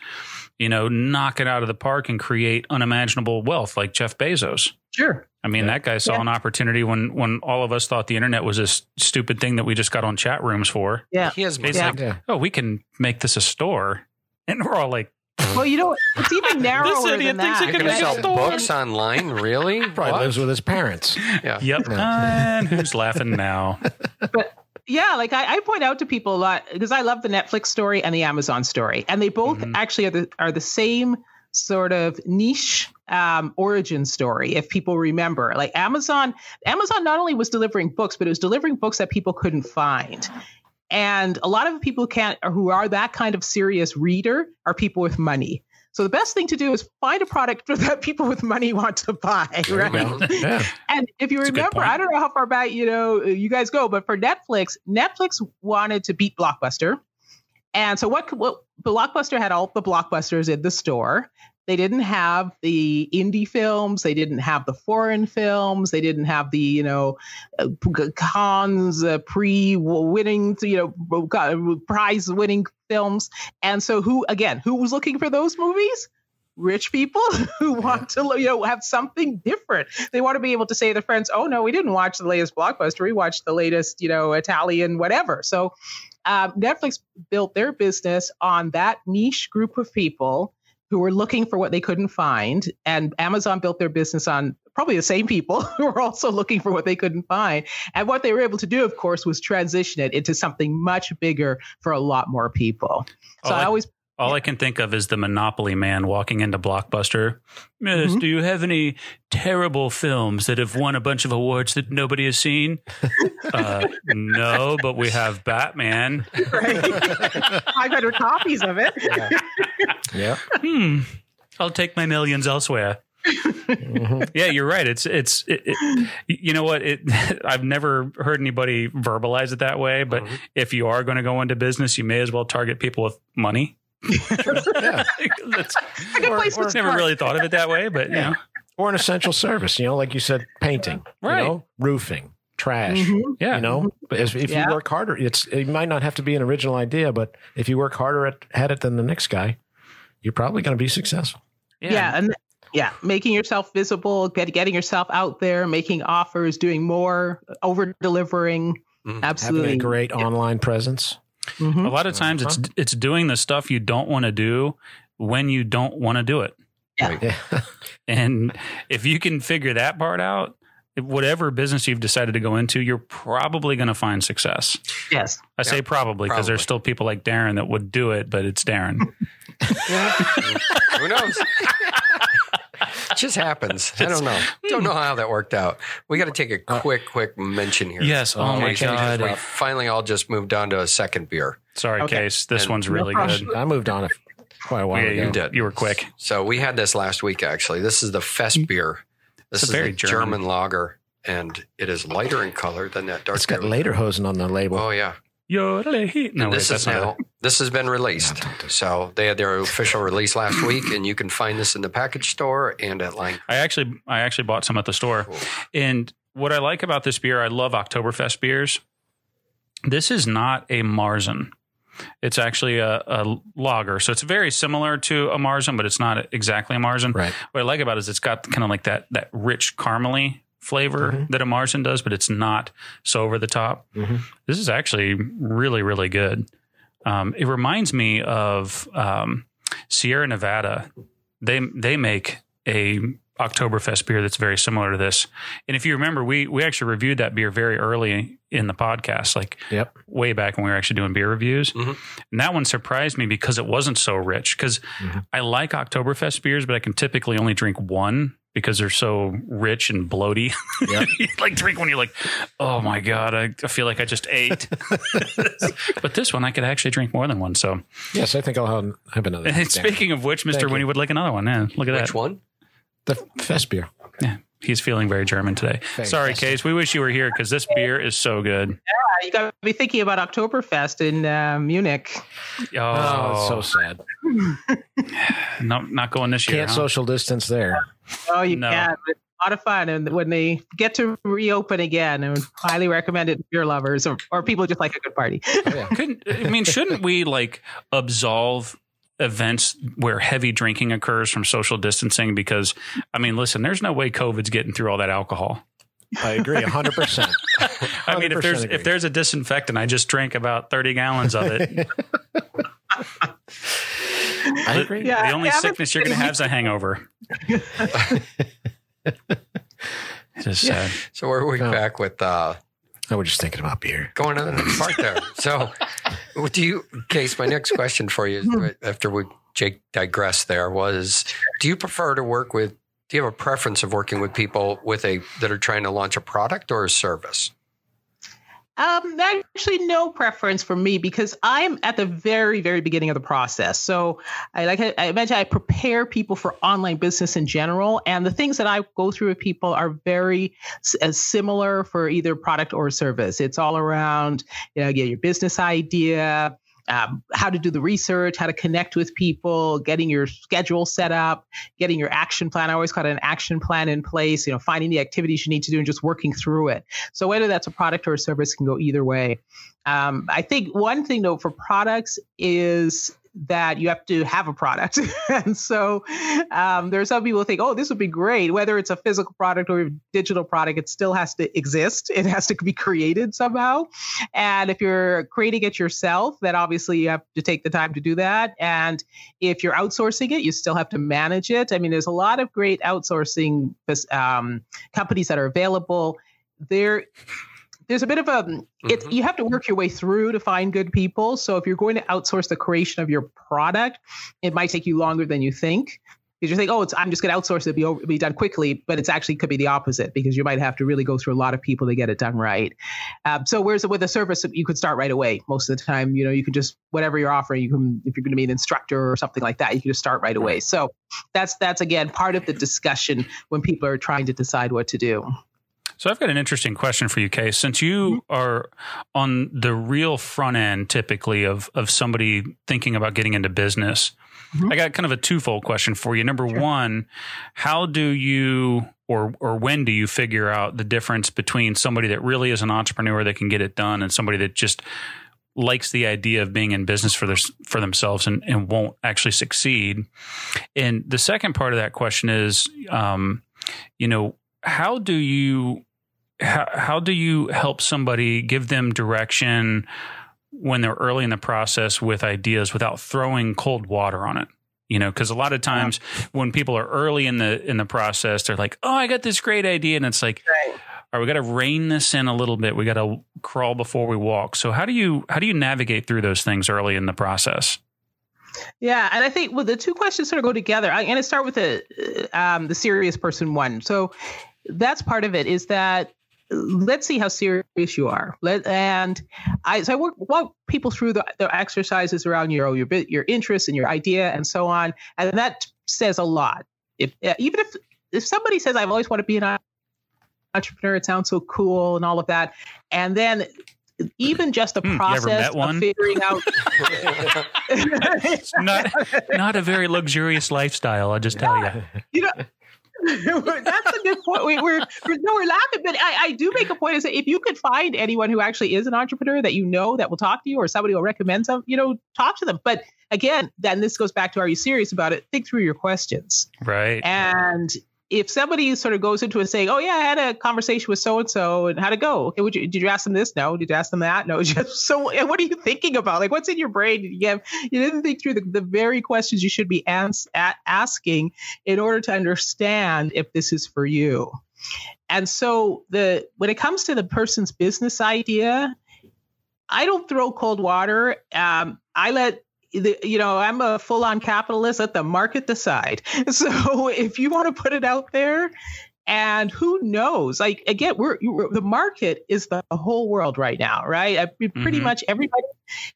you know, knock it out of the park and create unimaginable wealth, like Jeff Bezos. Sure. I mean, that guy saw Yeah. an opportunity when when all of us thought the internet was this stupid thing that we just got on chat rooms for. Yeah. He has He's Yeah. like, Yeah. oh, we can make this a store, and we're all like, Well, you know, it's even [laughs] narrower idiot than thinks that. he You're can going to make a sell store. books online? [laughs] Really? Probably What? lives with his parents. Yeah. "Yep." And who's laughing now? But Yeah, like I, I point out to people a lot because I love the Netflix story and the Amazon story, and they both Mhm. actually are the are the same sort of niche um, origin story. If people remember, like Amazon, Amazon not only was delivering books, but it was delivering books that people couldn't find. And a lot of people can't, or who are that kind of serious reader, are people with money. So the best thing to do is find a product [laughs] that people with money want to buy, right? Yeah. [laughs] And if you That's remember. I don't know how far back you know you guys go, but for Netflix, Netflix wanted to beat Blockbuster, and so what? What Blockbuster had all the blockbusters in the store. They didn't have the indie films. They didn't have the foreign films. They didn't have the you know uh, cons uh, pre-winning you know prize-winning films. And so who again? Who was looking for those movies? rich people [laughs] who want to you know have something different they want to be able to say to their friends oh no we didn't watch the latest blockbuster we watched the latest you know italian whatever so um, netflix built their business on that niche group of people who were looking for what they couldn't find and amazon built their business on probably the same people [laughs] who were also looking for what they couldn't find. And what they were able to do of course was transition it into something much bigger for a lot more people. So Oh, i I- always All I can think of is the Monopoly man walking into Blockbuster. Miss, Mhm. do you have any terrible films that have won a bunch of awards that nobody has seen? [laughs] uh, no, but we have Batman. right [laughs] 500 copies of it Yeah. Hmm. I'll take my millions elsewhere. Mhm. Yeah, you're right. It's it's it, it, you know what? It [laughs] I've never heard anybody verbalize it that way. But Mhm. if you are going to go into business, you may as well target people with money. Yeah. [laughs] That's, Good place to I've never start. really thought of it that way, but you know, Or an essential service, you know, like you said, painting, Right. you know, roofing, trash. Mhm. yeah, You know, but if, if Yeah. you work harder, it's it might not have to be an original idea, but if you work harder at, at it than the next guy, you're probably going to be successful. yeah. and yeah making yourself visible get, getting yourself out there making offers doing more over delivering Mhm. absolutely Having a great online presence. Mhm. A lot of times it's it's doing the stuff you don't want to do when you don't want to do it. Yeah. [laughs] And if you can figure that part out, whatever business you've decided to go into, you're probably going to find success. yes I say probably because there's still people like Darren that would do it, but it's Darren. [laughs] Who knows? [laughs] it just happens. I don't know. Don't know hmm. how that worked out. We got to take a uh, quick, quick mention here. yes. Oh my Okay, because God. We finally all just moved on to a second beer. Sorry, Okay. Case. This And- one's really problem. good. I moved on it quite a while Yeah, ago. you did. You were quick. So we had this last week, actually. This is the Fest mm. beer. This It's is a very a German. German. lager, and it is lighter in color than that dark. It's got beer. Lederhosen on the label. Oh yeah. Yodel-hee. No, and wait, this is now this has been released. So they had their official release last week, and you can find this in the package store and at Line. I actually, I actually bought some at the store. And what I like about this beer, I love Oktoberfest beers. This is not a Marzen. It's actually a, a lager. So it's very similar to a Marzen, but it's not exactly a Marzen. Right. What I like about it is it's got kind of like that that rich caramely flavor Mhm. that a Marzen does, but it's not so over the top. Mhm. This is actually really, really good. Um, it reminds me of um, Sierra Nevada. They they make a Oktoberfest beer that's very similar to this. And if you remember, we we actually reviewed that beer very early in the podcast, like Yep. way back when we were actually doing beer reviews. Mhm. And that one surprised me because it wasn't so rich. Because Mhm. I like Oktoberfest beers, but I can typically only drink one because they're so rich and bloaty. Yep. [laughs] like drink when you're like, oh my god, I, I feel like I just ate. [laughs] but this one, I could actually drink more than one. So, Yes, I think I'll have, have another. and speaking of which, Mister Winnie would like another one. Yeah, look at Which that. Which one? the fest beer. He's feeling very German today. Very Sorry. Case. We wish you were here because this beer is so good. Yeah, you got to be thinking about oktoberfest in uh, munich Oh, Oh, it's so sad. [sighs] no, not going this year. Can't huh? social distance there. oh you No. can it's a lot of fun and when they get to reopen again i would highly recommend it to beer lovers or, or people just like a good party Oh, yeah. Couldn't I mean? Shouldn't we like absolve events where heavy drinking occurs from social distancing? Because I mean, listen, there's no way COVID's getting through all that alcohol. I agree, hundred percent. [laughs] I mean, if there's agree. if there's a disinfectant, I just drank about thirty gallons of it. [laughs] I agree. Yeah. the only sickness you're going to have is a hangover. [laughs] It's just sad. So we're we No. back with uh, I was just thinking about beer. going to the next part there. So, what do you, Case? My next question for you, hmm. after we Jake digressed, there was: Do you prefer to work with? Do you have a preference of working with people with a that are trying to launch a product or a service? Um, actually, no preference for me because I'm at the very, very beginning of the process. So, I like I, I mentioned, I prepare people for online business in general, and the things that I go through with people are very s- similar for either product or service. It's all around, you know, get your business idea, um, how to do the research, how to connect with people, getting your schedule set up, getting your action plan. I always got an action plan in place, you know, finding the activities you need to do and just working through it. So whether that's a product or a service can go either way. Um, I think one thing though for products is that you have to have a product. [laughs] and so um, there are some people who think, oh, this would be great. Whether it's a physical product or a digital product, it still has to exist. It has to be created somehow. And if you're creating it yourself, then obviously you have to take the time to do that. And if you're outsourcing it, you still have to manage it. I mean, there's a lot of great outsourcing um, companies that are available. There there's a bit of a it's mm-hmm. you have to work your way through to find good people. So if you're going to outsource the creation of your product it might take you longer than you think. Because you think oh it's i'm just going to outsource it be, over, be done quickly but it's actually could be the opposite because you might have to really go through a lot of people to get it done right. Um, so whereas with a service you could start right away. Most of the time you know you can just whatever you're offering you can if you're going to be an instructor or something like that you can just start right away. So that's that's again part of the discussion when people are trying to decide what to do so I've got an interesting question for you, Kay. Since you mm-hmm. are on the real front end, typically of of somebody thinking about getting into business, mm-hmm. I got kind of a twofold question for you. Number sure. one, how do you or or when do you figure out the difference between somebody that really is an entrepreneur that can get it done and somebody that just likes the idea of being in business for their, for themselves and, and won't actually succeed. And the second part of that question is, um, you know, how do you how, how do you help somebody give them direction when they're early in the process with ideas without throwing cold water on it? You know, because a lot of times when people are early in the in the process, they're like, "Oh, I got this great idea," and it's like, right. "All right, we got to rein this in a little bit. We got to crawl before we walk." So how do you how do you navigate through those things early in the process? Yeah, and I think well, the two questions sort of go together. I'm going to start with the um, the serious person one. So that's part of it. Is that let's see how serious you are. Let, and I, so I walk, walk people through the, the exercises around your, your, your interest and your idea and so on. And that says a lot. If, even if, if somebody says, I've always wanted to be an entrepreneur, it sounds so cool and all of that. And then even just the hmm, process of figuring out [laughs] [laughs] not not a very luxurious lifestyle i'll just tell you you know [laughs] that's a good point. We, are we're, we're no, we're laughing, but I, I do make a point is that if you could find anyone who actually is an entrepreneur that you know that will talk to you, or somebody will recommend some, you know, talk to them. But again, then this goes back to are you serious about it? Think through your questions, right? And if somebody sort of goes into it saying, "Oh yeah, I had a conversation with so and so, and how'd it go? Okay, you, did you ask them this? No. Did you ask them that? No. [laughs] Just, so, what are you thinking about? Like, what's in your brain? You have you didn't think through the, the very questions you should be ans- asking in order to understand if this is for you. And so, the when it comes to the person's business idea, I don't throw cold water. Um, I let the, you know, I'm a full on capitalist. Let the market decide. [laughs] So if you want to put it out there, and who knows? Like again, we're, we're the market is the whole world right now, right? I mean, pretty mm-hmm. much everybody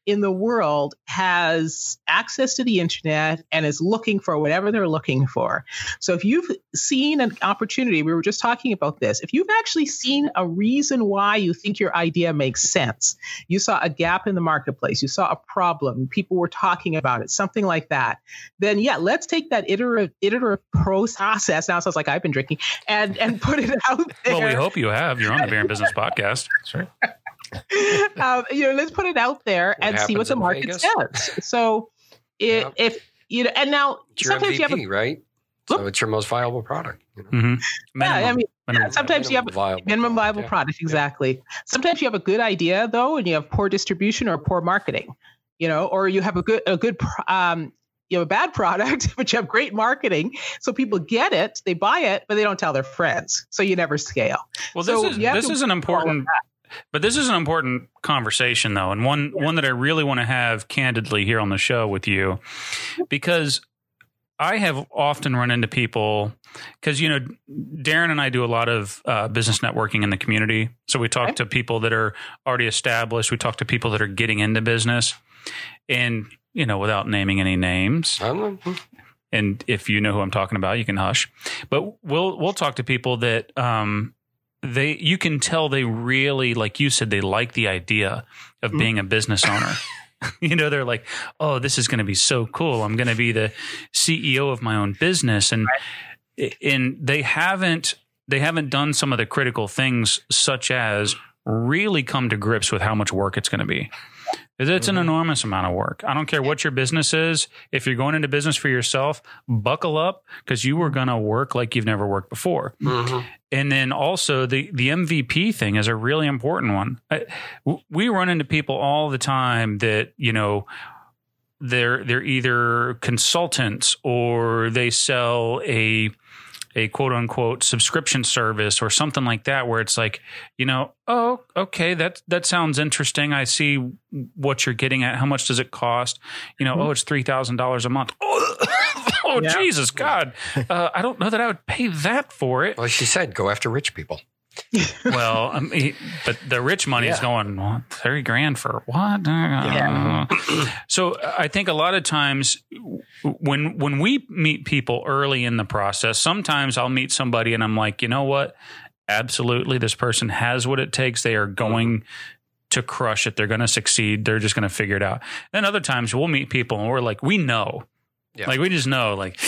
in the world has access to the internet and is looking for whatever they're looking for. So if you've seen an opportunity, we were just talking about this. If you've actually seen a reason why you think your idea makes sense, you saw a gap in the marketplace, you saw a problem, people were talking about it, something like that, then yeah, let's take that iterative iterative process. Now it sounds like I've been drinking and and put it out there. Well, we hope you have. You're on the Beer and Business [laughs] podcast. Sure. [laughs] um, you know, let's put it out there what and see what the market Vegas? says. So, if, yeah. if you know, and now sometimes MVP, you have a, right. So it's your most viable product. You know? mm-hmm. Yeah, I mean, minimum, sometimes you have viable minimum viable yeah. product. Exactly. Yeah. Sometimes you have a good idea though, and you have poor distribution or poor marketing. You know, or you have a good a good um, you have a bad [laughs] product, but you have great marketing. So people get it, they buy it, but they don't tell their friends. So you never scale. Well, this so is this is an important but this is an important conversation, though, and one one that I really want to have candidly here on the show with you, because I have often run into people because you know Darren and I do a lot of uh, business networking in the community, So we talk Okay. to people that are already established. We talk to people that are getting into business, and you know, without naming any names, and if you know who I'm talking about, you can hush. But we'll we'll talk to people that um they you can tell they really like you said they like the idea of Mhm. being a business owner. [laughs] you know, they're like, "Oh, this is going to be so cool. I'm going to be the CEO of my own business." And and they haven't they haven't done some of the critical things such as really come to grips with how much work it's going to be. It's an enormous amount of work. I don't care what your business is. If you're going into business for yourself, buckle up because you are going to work like you've never worked before. Mhm. And then also the the MVP thing is a really important one. I, we run into people all the time that you know they're they're either consultants or they sell a a quote unquote subscription service or something like that where it's like you know oh okay that that sounds interesting. I see what you're getting at. How much does it cost? You know oh it's $3000 a month. Oh, [laughs] oh Yeah. jesus god. Uh, i don't know that i would pay that for it. Well, she said, go after rich people. [laughs] well, I mean, but the rich money is going what, thirty grand for what? Uh, So I think a lot of times when when we meet people early in the process, sometimes I'll meet somebody and I'm like, you know what? Absolutely, this person has what it takes. They are going to crush it. They're going to succeed. They're just going to figure it out. Then other times we'll meet people and we're like, we know, Yeah. like we just know, like.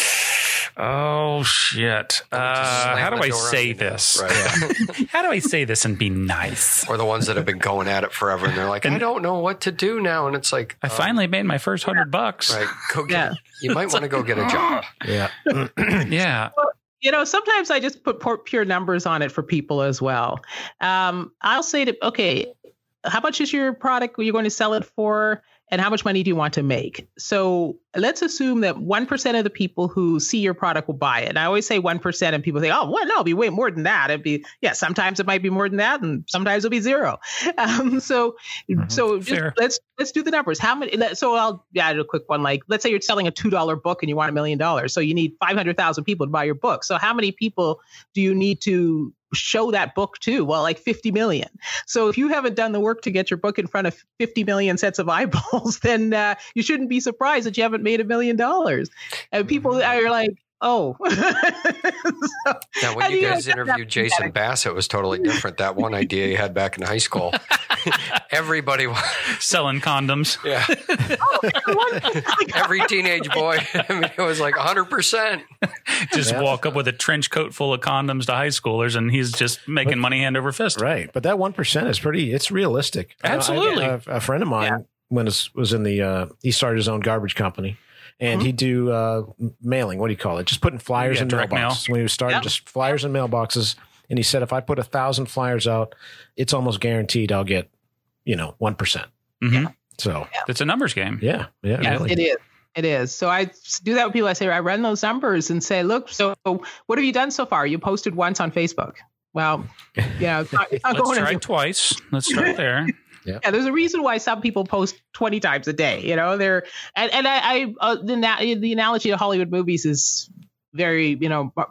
Oh shit! Uh, how do I say you. this? Right. [laughs] How do I say this and be nice? or the ones that have been going at it forever and they're like, I don't know what to do now. And it's like, I um, finally made my first hundred bucks. right, go get, Yeah. you might [laughs] want to go get a [laughs] job. Yeah. [clears throat] Yeah. you know sometimes i just put pure numbers on it for people as well um, i'll say to okay how much is your product you're going to sell it for and how much money do you want to make? So let's assume that 1% of the people who see your product will buy it. And i always say 1% and people say oh well no it'll be way more than that. It'd be yeah sometimes it might be more than that and sometimes it'll be zero. [laughs] Um, so so just, let's let's do the numbers. How many so i'll add a quick one like let's say you're selling a $2 book and you want a million dollars. So you need 500000 people to buy your book. So how many people do you need to show that book to? Well, like 50 million. So if you haven't done the work to get your book in front of 50 million sets of [laughs] eyeballs, then uh, you shouldn't be surprised that you haven't made a million dollars. And people are like, oh. [laughs] So- Now, when you you guys interviewed Jason feedback? Bass, it was totally different. That one idea you had back in high school, [laughs] everybody, was Selling condoms. [laughs] yeah, every teenage boy. I mean, it was like 100%. Just Yeah. walk up with a trench coat full of condoms to high schoolers and he's just making money hand over fist. Right, but that one percent is pretty. It's realistic. I- I- Absolutely. a, a friend of mine when was was in the uh, he started his own garbage company, and he'd do uh, mailing. What do you call it? Just putting flyers Yeah, in direct mail. mailboxes. When he was starting, Yep. just flyers in mailboxes. And he said, if I put a thousand flyers out, it's almost guaranteed I'll get, you know, one percent. hmm So It's a numbers game. yeah, yeah, Yeah, really. it is. It is. So I do that with people. I say, I run those numbers and say, look, so what have you done so far? You posted once on Facebook. Well, [laughs] yeah, it's not, it's not Let's going try anywhere. twice. Let's start [laughs] there. Yeah, there's a reason why some people post 20 times a day. You know, they're and and I, I uh, the the analogy of Hollywood movies is very you know uh,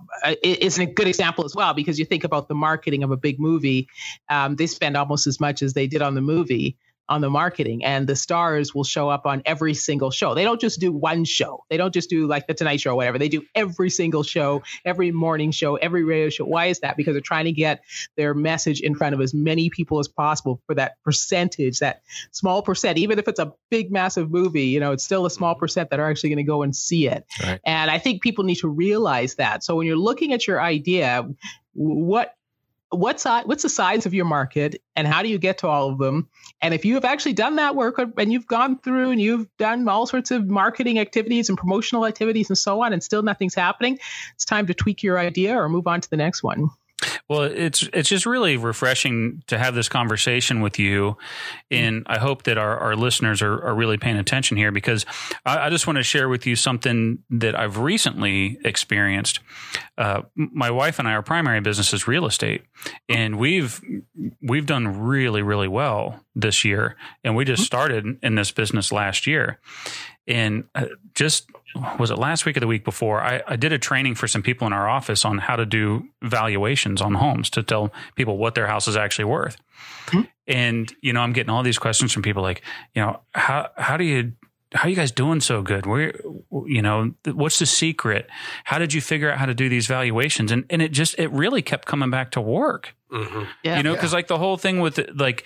it's a good example as well because you think about the marketing of a big movie, um, they spend almost as much as they did on the movie on the marketing and the stars will show up on every single show. They don't just do one show. They don't just do like the tonight show or whatever. They do every single show every morning show every radio show. Why is that? Because they're trying to get their message in front of as many people as possible for that percentage, that small percent, even if it's a big, massive movie, you know, it's still a small mm-hmm. percent that are actually going to go and see it. Right. And I think people need to realize that. So when you're looking at your idea, what what's what's the size of your market and how do you get to all of them? And if you have actually done that work and you've gone through and you've done all sorts of marketing activities and promotional activities and so on and still nothing's happening it's time to tweak your idea or move on to the next one Well, it's it's just really refreshing to have this conversation with you, and I hope that our, our listeners are, are really paying attention here because I, I just want to share with you something that I've recently experienced. Uh, my wife and I, our primary business is real estate, and we've we've done really really well this year, and we just started in this business last year. And uh, just was it last week or the week before? I, I did a training for some people in our office on how to do valuations on homes to tell people what their house is actually worth. Mm-hmm. And you know, I'm getting all these questions from people like, you know, how how do you how are you guys doing so good? Where, you know, what's the secret? How did you figure out how to do these valuations? And and it just it really kept coming back to work. Mm-hmm. Yeah, you know, because yeah. like the whole thing with like,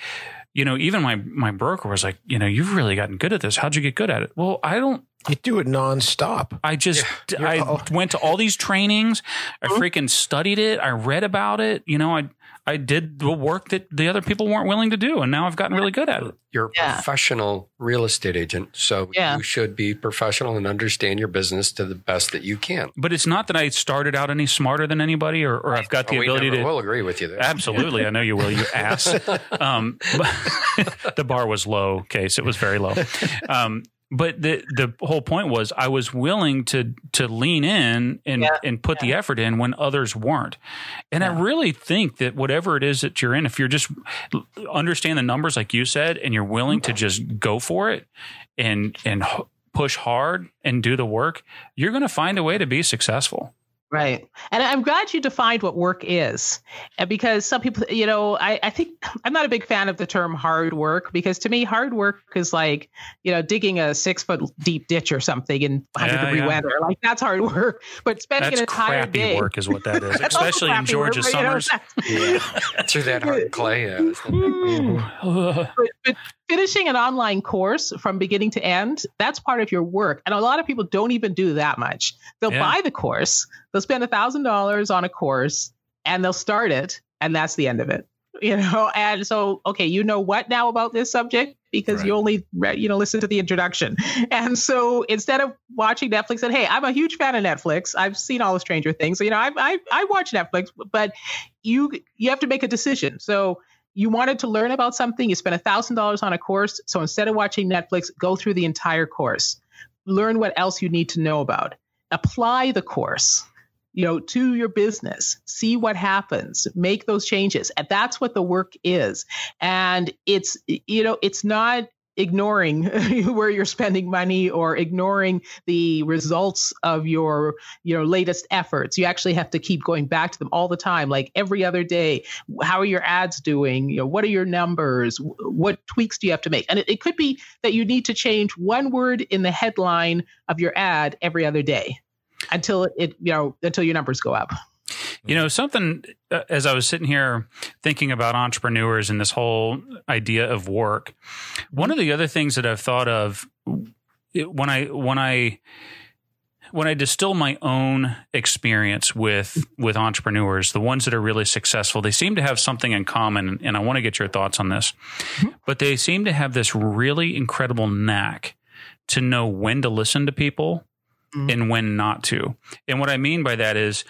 you know, even my my broker was like, you know, you've really gotten good at this. How'd you get good at it? Well, I don't. You do it nonstop. I just yeah, I went to all these trainings. I mm-hmm. freaking studied it. I read about it. You know, I I did the work that the other people weren't willing to do, and now I've gotten really good at it. You're a yeah. professional real estate agent, so yeah. you should be professional and understand your business to the best that you can. But it's not that I started out any smarter than anybody, or, or I've got the oh, ability to. We'll agree with you there. Absolutely, I know you will. You [laughs] ass. Um, [laughs] the bar was low. Case it was very low. Um, but the the whole point was I was willing to to lean in and yeah. and put yeah. the effort in when others weren't. And yeah. I really think that whatever it is that you're in, if you're just understand the numbers like you said, and you're willing to just go for it and and push hard and do the work, you're going to find a way to be successful. Right. And I'm glad you defined what work is. Uh, because some people, you know, I, I think [laughs] I'm not a big fan of the term hard work because to me, hard work is like, you know, digging a six foot deep ditch or something in 100 yeah, degree yeah. weather. Like that's hard [laughs] work. But spending that's an entire crappy day. work is what that is, [laughs] especially in Georgia work, summers. You know, yeah. Through that hard clay. Yeah. Mm-hmm. but, but finishing an online course from beginning to end, that's part of your work. And a lot of people don't even do that much. They'll yeah. buy the course, they'll spend a thousand dollars on a course and they'll start it and that's the end of it. [laughs] You know, and so okay, you know what now about this subject because right. you only read, you know listen to the introduction. [laughs] And so instead of watching Netflix, and hey, I'm a huge fan of Netflix. I've seen all the Stranger Things, so you know I I, I watch Netflix, but you you have to make a decision. So you wanted to learn about something, you spent $1,000 on a course. So instead of watching Netflix, go through the entire course, learn what else you need to know about, apply the course you know to your business. See what happens. Make those changes. And that's what the work is. And it's you know it's not ignoring [laughs] where you're spending money or ignoring the results of your you know latest efforts. You actually have to keep going back to them all the time like every other day. How are your ads doing? You know what are your numbers? What tweaks do you have to make? And it, it could be that you need to change one word in the headline of your ad every other day until it you know until your numbers go up you know, something uh, as I was sitting here thinking about entrepreneurs and this whole idea of work, one of the other things that I've thought of when I when I when I distill my own experience with with entrepreneurs, the ones that are really successful, they seem to have something in common, and I want to get your thoughts on this. Mm-hmm. But they seem to have this really incredible knack to know when to listen to people mm-hmm. and when not to. And what I mean by that is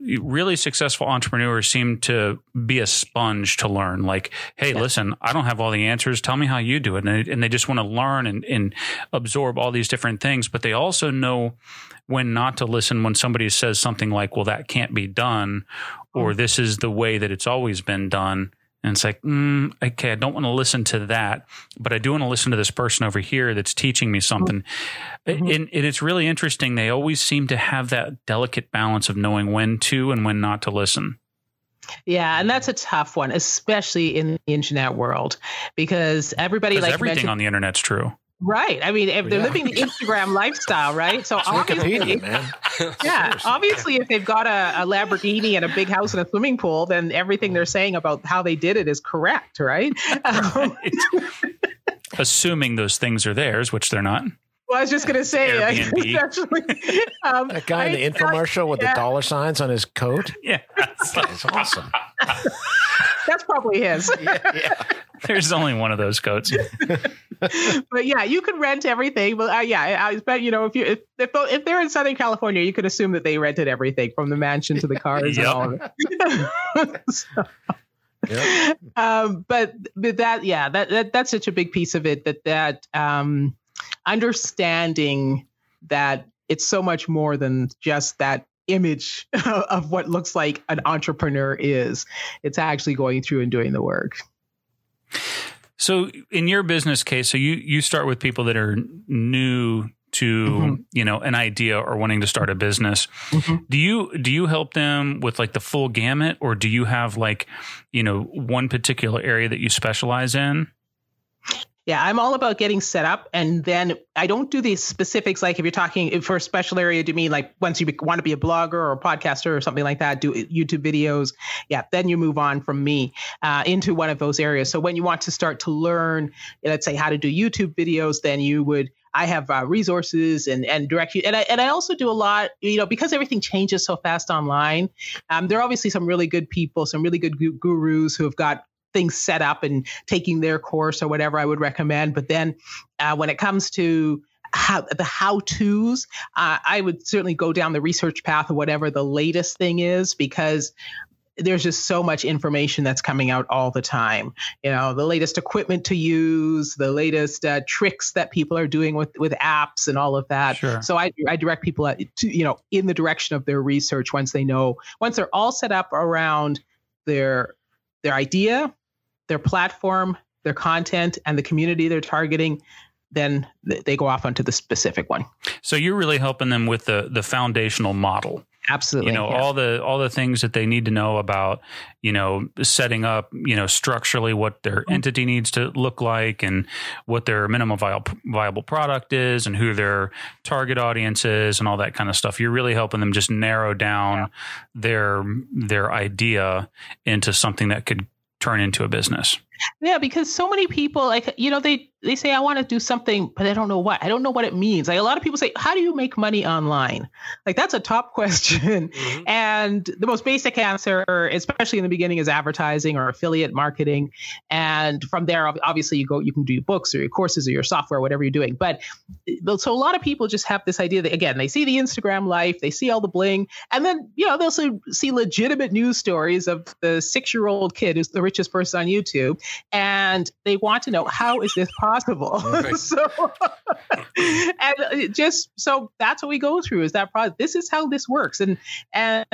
really successful entrepreneurs seem to be a sponge to learn. Like hey yeah. listen i don't have all the answers. Tell me how you do it. And they, and they just want to learn and, and absorb all these different things. But they also know when not to listen when somebody says something like well that can't be done or mm. this is the way that it's always been done and it's like, mm, okay, I don't want to listen to that, but I do want to listen to this person over here that's teaching me something. Mm-hmm. And, and, it's really interesting. They always seem to have that delicate balance of knowing when to and when not to listen. Yeah, and that's a tough one, especially in the internet world, because everybody like everything on the internet's true. Right. I mean, if they're yeah. living the [laughs] Instagram lifestyle, right? So obviously, man. [laughs] yeah, obviously, if they've got a, a, Lamborghini and a big house and a swimming pool, then everything they're saying about how they did it is correct, right? [laughs] Um, Assuming those things are theirs, which they're not. Well, I was just going to say, um, that guy in the infomercial with yeah. the dollar signs on his coat. Yeah, that's awesome. That's probably his. [laughs] yeah, yeah. There's only one of those coats. [laughs] but yeah, you can rent everything. But uh, yeah, I, bet you know if you if, if, if they're in Southern California, you could assume that they rented everything from the mansion to the cars and all of it. [laughs] so, yep. um, but but that yeah that, that that's such a big piece of it that that um, understanding that it's so much more than just that image [laughs] of what looks like an entrepreneur is. It's actually going through and doing the work. So, in your business case, so you you start with people that are new to Mhm. you know an idea or wanting to start a business Mhm. do you do you help them with like the full gamut or do you have like you know one particular area that you specialize in Yeah, I'm all about getting set up, and then I don't do these specifics. Like if you're talking for a special area, do you mean like once you be, want to be a blogger or a podcaster or something like that, do YouTube videos? Yeah, then you move on from me uh, into one of those areas. So when you want to start to learn, let's say how to do YouTube videos, then you would. I have uh, resources and and direct you, and I and I also do a lot, you know, because everything changes so fast online. Um, there are obviously some really good people, some really good gurus who have got things set up and taking their course or whatever I would recommend. But then uh, when it comes to how the how to's, uh, I would certainly go down the research path or whatever the latest thing is because there's just so much information that's coming out all the time. You know, the latest equipment to use, the latest uh, tricks that people are doing with with apps and all of that. Sure. So I, I direct people at, to you know in the direction of their research once they know once they're all set up around their their idea, their platform, their content, and the community they're targeting. Then they go off onto the specific one. so you're really helping them with the the foundational model Absolutely. you know yeah. all the all the things that they need to know about you know setting up you know structurally what their Mm-hmm. entity needs to look like and what their minimum viable, viable product is and who their target audience is and all that kind of stuff you're really helping them just narrow down their their idea into something that could turn into a business Yeah, because so many people like you know they they say I want to do something, but I don't know what. I don't know what it means. Like a lot of people say, how do you make money online? Like that's a top [laughs] question. Mhm. And the most basic answer, especially in the beginning, is advertising or affiliate marketing. And from there, obviously, you go, you can do your books or your courses or your software, whatever you're doing. But so a lot of people just have this idea that again, they see the Instagram life, they see all the bling, and then you know they'll see legitimate news stories of the six-year-old kid who's the richest person on YouTube, and they want to know how is this possible. [laughs] Right. [laughs] so, and just so that's what we go through is that process. This is how this works, and and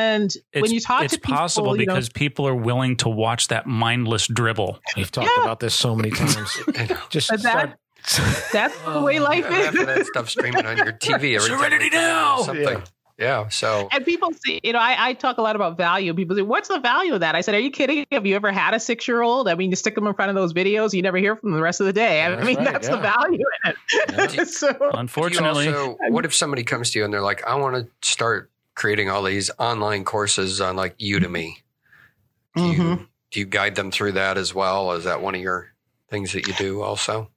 it's, when you talk it's to people, possible you know, because people are willing to watch that mindless dribble We've talked Yeah. about this so many times. [laughs] Just But that- start- that's the way oh, life Yeah, half is. that stuff streaming on your TV every Serenity you turn now! Something. Yeah. Yeah. So And people see, you know, I, I talk a lot about value. People say, "What's the value of that?" I said, "Are you kidding? Have you ever had a six-year-old? I mean, you stick them in front of those videos, you never hear from them the rest of the day. I That's mean, right, that's the value in it. Yeah. [laughs] so, unfortunately also, what if somebody comes to you and they're like, I want to start creating all these online courses on like Udemy? Do you Mhm. do you guide them through that as well? Is that one of your things that you do also?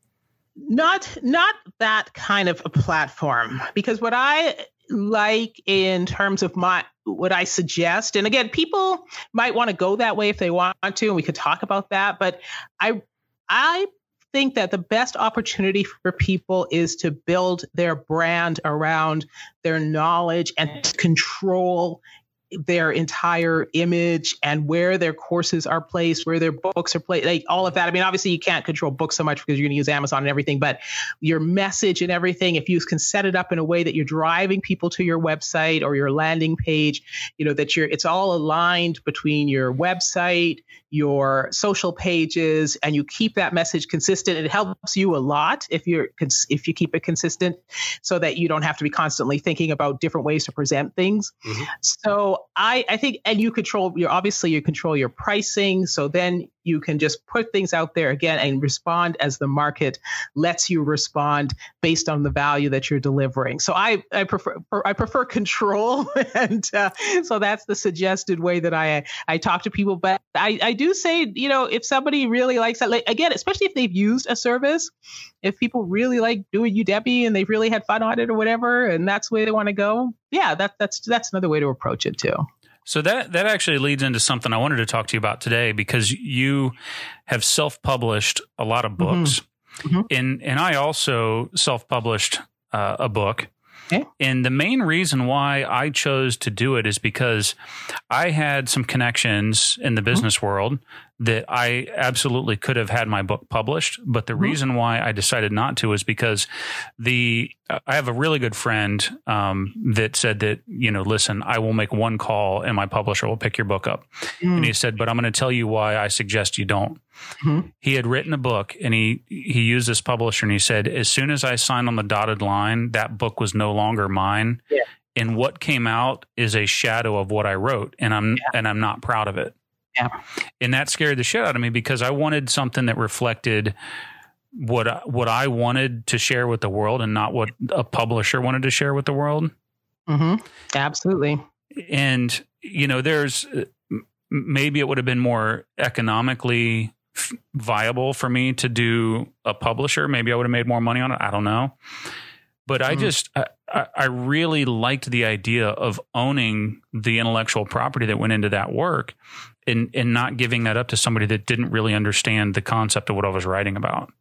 not not that kind of a platform because what i like in terms of my what i suggest. And again people might want to go that way if they want to and we could talk about that but i i think that the best opportunity for people is to build their brand around their knowledge and to control their entire image and where their courses are placed, where their books are placed, like all of that. I mean, obviously you can't control books so much because you're going to use Amazon and everything, but your message and everything, if you can set it up in a way that you're driving people to your website or your landing page, you know, that you're, it's all aligned between your website, your social pages, and you keep that message consistent. It helps you a lot if you're, if you keep it consistent so that you don't have to be constantly thinking about different ways to present things. Mhm. So I, I think, and you control your, obviously you control your pricing. So then you can just put things out there again and respond as the market lets you respond based on the value that you're delivering. So I, I prefer, I prefer control. [laughs] and uh, so that's the suggested way that I, I talk to people. But I, I do say, you know, if somebody really likes that, like, again, especially if they've used a service, if people really like doing Udemy and they've really had fun on it or whatever, and that's way they want to go, yeah, that, that's that's another way to approach it too. So that that actually leads into something I wanted to talk to you about today because you have self-published a lot of books, Mhm. and and I also self-published uh, a book. Okay. And the main reason why I chose to do it is because I had some connections in the business world that I absolutely could have had my book published, but the Mhm. reason why I decided not to is because the I have a really good friend um, that said that you know, listen, I will make one call and my publisher will pick your book up, and he said, but I'm going to tell you why I suggest you don't. Mhm. He had written a book and he he used this publisher and he said, as soon as I signed on the dotted line, that book was no longer mine. Yeah. And what came out is a shadow of what I wrote, and I'm and I'm not proud of it. Yeah. And that scared the shit out of me because I wanted something that reflected what I- what I wanted to share with the world and not what a publisher wanted to share with the world. hmm Absolutely. And you know, there's uh, maybe it would have been more economically viable for me to do a publisher. Maybe I would have made more money on it. I don't know. But I Mhm. just I I really liked the idea of owning the intellectual property that went into that work and and not giving that up to somebody that didn't really understand the concept of what I was writing about.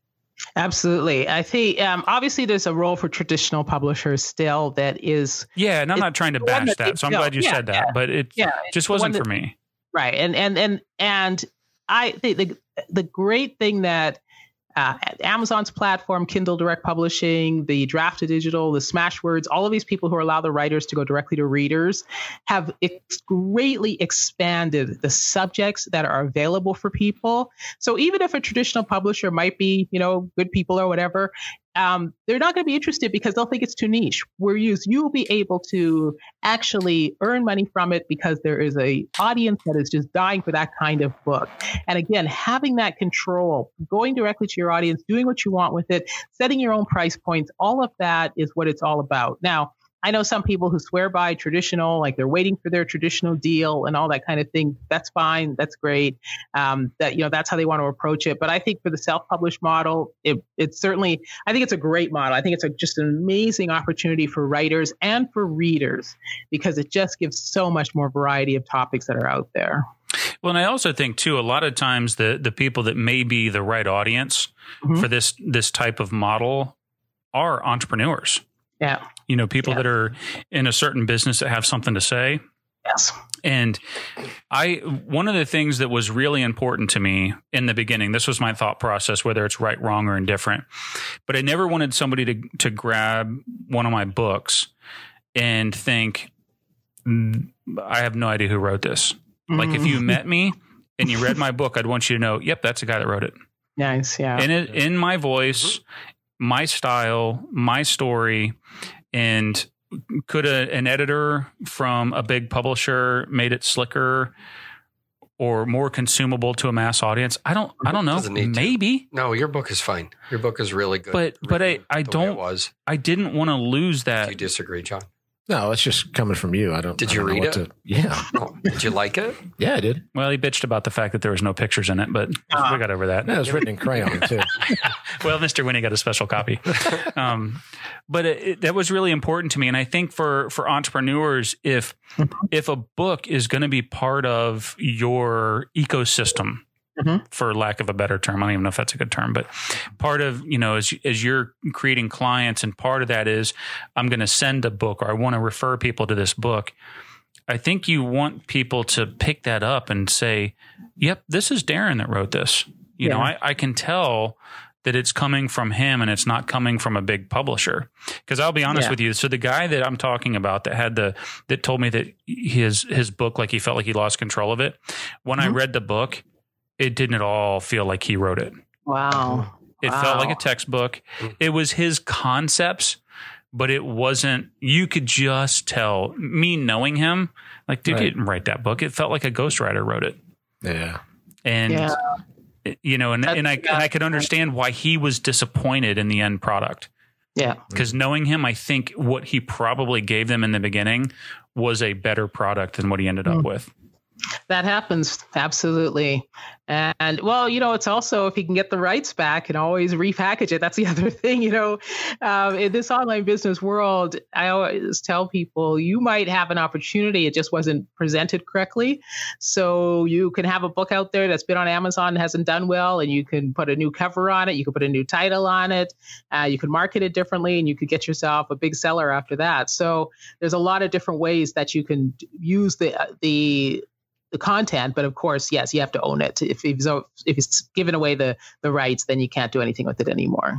Absolutely. I think um, obviously there's a role for traditional publishers still that is Yeah, and I'm not trying to bash that that, so I'm glad you yeah, said that. yeah. But it yeah just wasn't for me. right and and and and I think the the great thing that uh, Amazon's platform, Kindle Direct Publishing, the Draft2Digital, the Smashwords, all of these people who allow the writers to go directly to readers have ex- greatly expanded the subjects that are available for people. So even if a traditional publisher might be, you know, good people or whatever, um, they're not going to be interested because they'll think it's too niche. Whereas you'll be able to actually earn money from it because there is a audience that is just dying for that kind of book. And again, having that control, going directly to your audience, doing what you want with it, setting your own price points, all of that is what it's all about. Now, I know some people who swear by traditional, like they're waiting for their traditional deal and all that kind of thing. That's fine. That's great. Um, that you know that's how they want to approach it. But I think for the self-published model, it, it's certainly I think it's a great model. I think it's a, just an amazing opportunity for writers and for readers because it just gives so much more variety of topics that are out there. Well, and I also think too, a lot of times the the people that may be the right audience Mhm. for this this type of model are entrepreneurs. Yeah. You know, people Yeah. that are in a certain business that have something to say. Yes. And I one of the things that was really important to me in the beginning, this was my thought process, whether it's right, wrong, or indifferent. But I never wanted somebody to to grab one of my books and think, "Mm, I have no idea who wrote this. Like if you met [laughs] me and you read my book, I'd want you to know, yep, that's the guy that wrote it. nice, yeah, In it, in my voice, my style, my story, and could a, an editor from a big publisher made it slicker or more consumable to a mass audience? I don't. I don't know. Doesn't to. Maybe, No, your book is fine. Your book is really good. But- but I- I don't- was. I didn't want to lose Do that. you disagree, John? No, it's just coming from you. I don't. Did I you don't know read what it? To, yeah, [laughs] Oh, did you like it? yeah, I did. Well, he bitched about the fact that there was no pictures in it, but Ah. we got over that. Yeah, it was written in crayon [laughs] too. well, Mr. Winnie got a special copy. [laughs] Um, but it, it, that was really important to me, and I think for for entrepreneurs, if if a book is going to be part of your ecosystem, Mhm. for lack of a better term, I don't even know if that's a good term, but part of you know as as you're creating clients, and part of that is I'm going to send a book or I want to refer people to this book. I think you want people to pick that up and say, "Yep, this is Darren that wrote this." You know, I, I can tell that it's coming from him and it's not coming from a big publisher. Because I'll be honest Yeah. with you. So the guy that I'm talking about that had the that told me that his his book, like he felt like he lost control of it. When I Mhm. read the book, it didn't at all feel like he wrote it. wow, It felt like a textbook. It was his concepts, but it wasn't. You could just tell. Me knowing him, like dude, Right. he didn't write that book. It felt like a ghostwriter wrote it Yeah, and Yeah. you know and, and i That's- and i could understand why he was disappointed in the end product yeah, because knowing him i think what he probably gave them in the beginning was a better product than what he ended up Mm. with that happens absolutely. And well, you know, it's also if you can get the rights back and always repackage it. That's the [laughs] other thing, you know. Um, in this online business world, I always tell people you might have an opportunity; it just wasn't presented correctly. So you can have a book out there that's been on Amazon hasn't done well, and you can put a new cover on it, you can put a new title on it, uh, you can market it differently, and you could get yourself a big seller after that. So there's a lot of different ways that you can use the the the content, but of course, yes, you have to own it. If he's if he's given away the the rights, then you can't do anything with it anymore.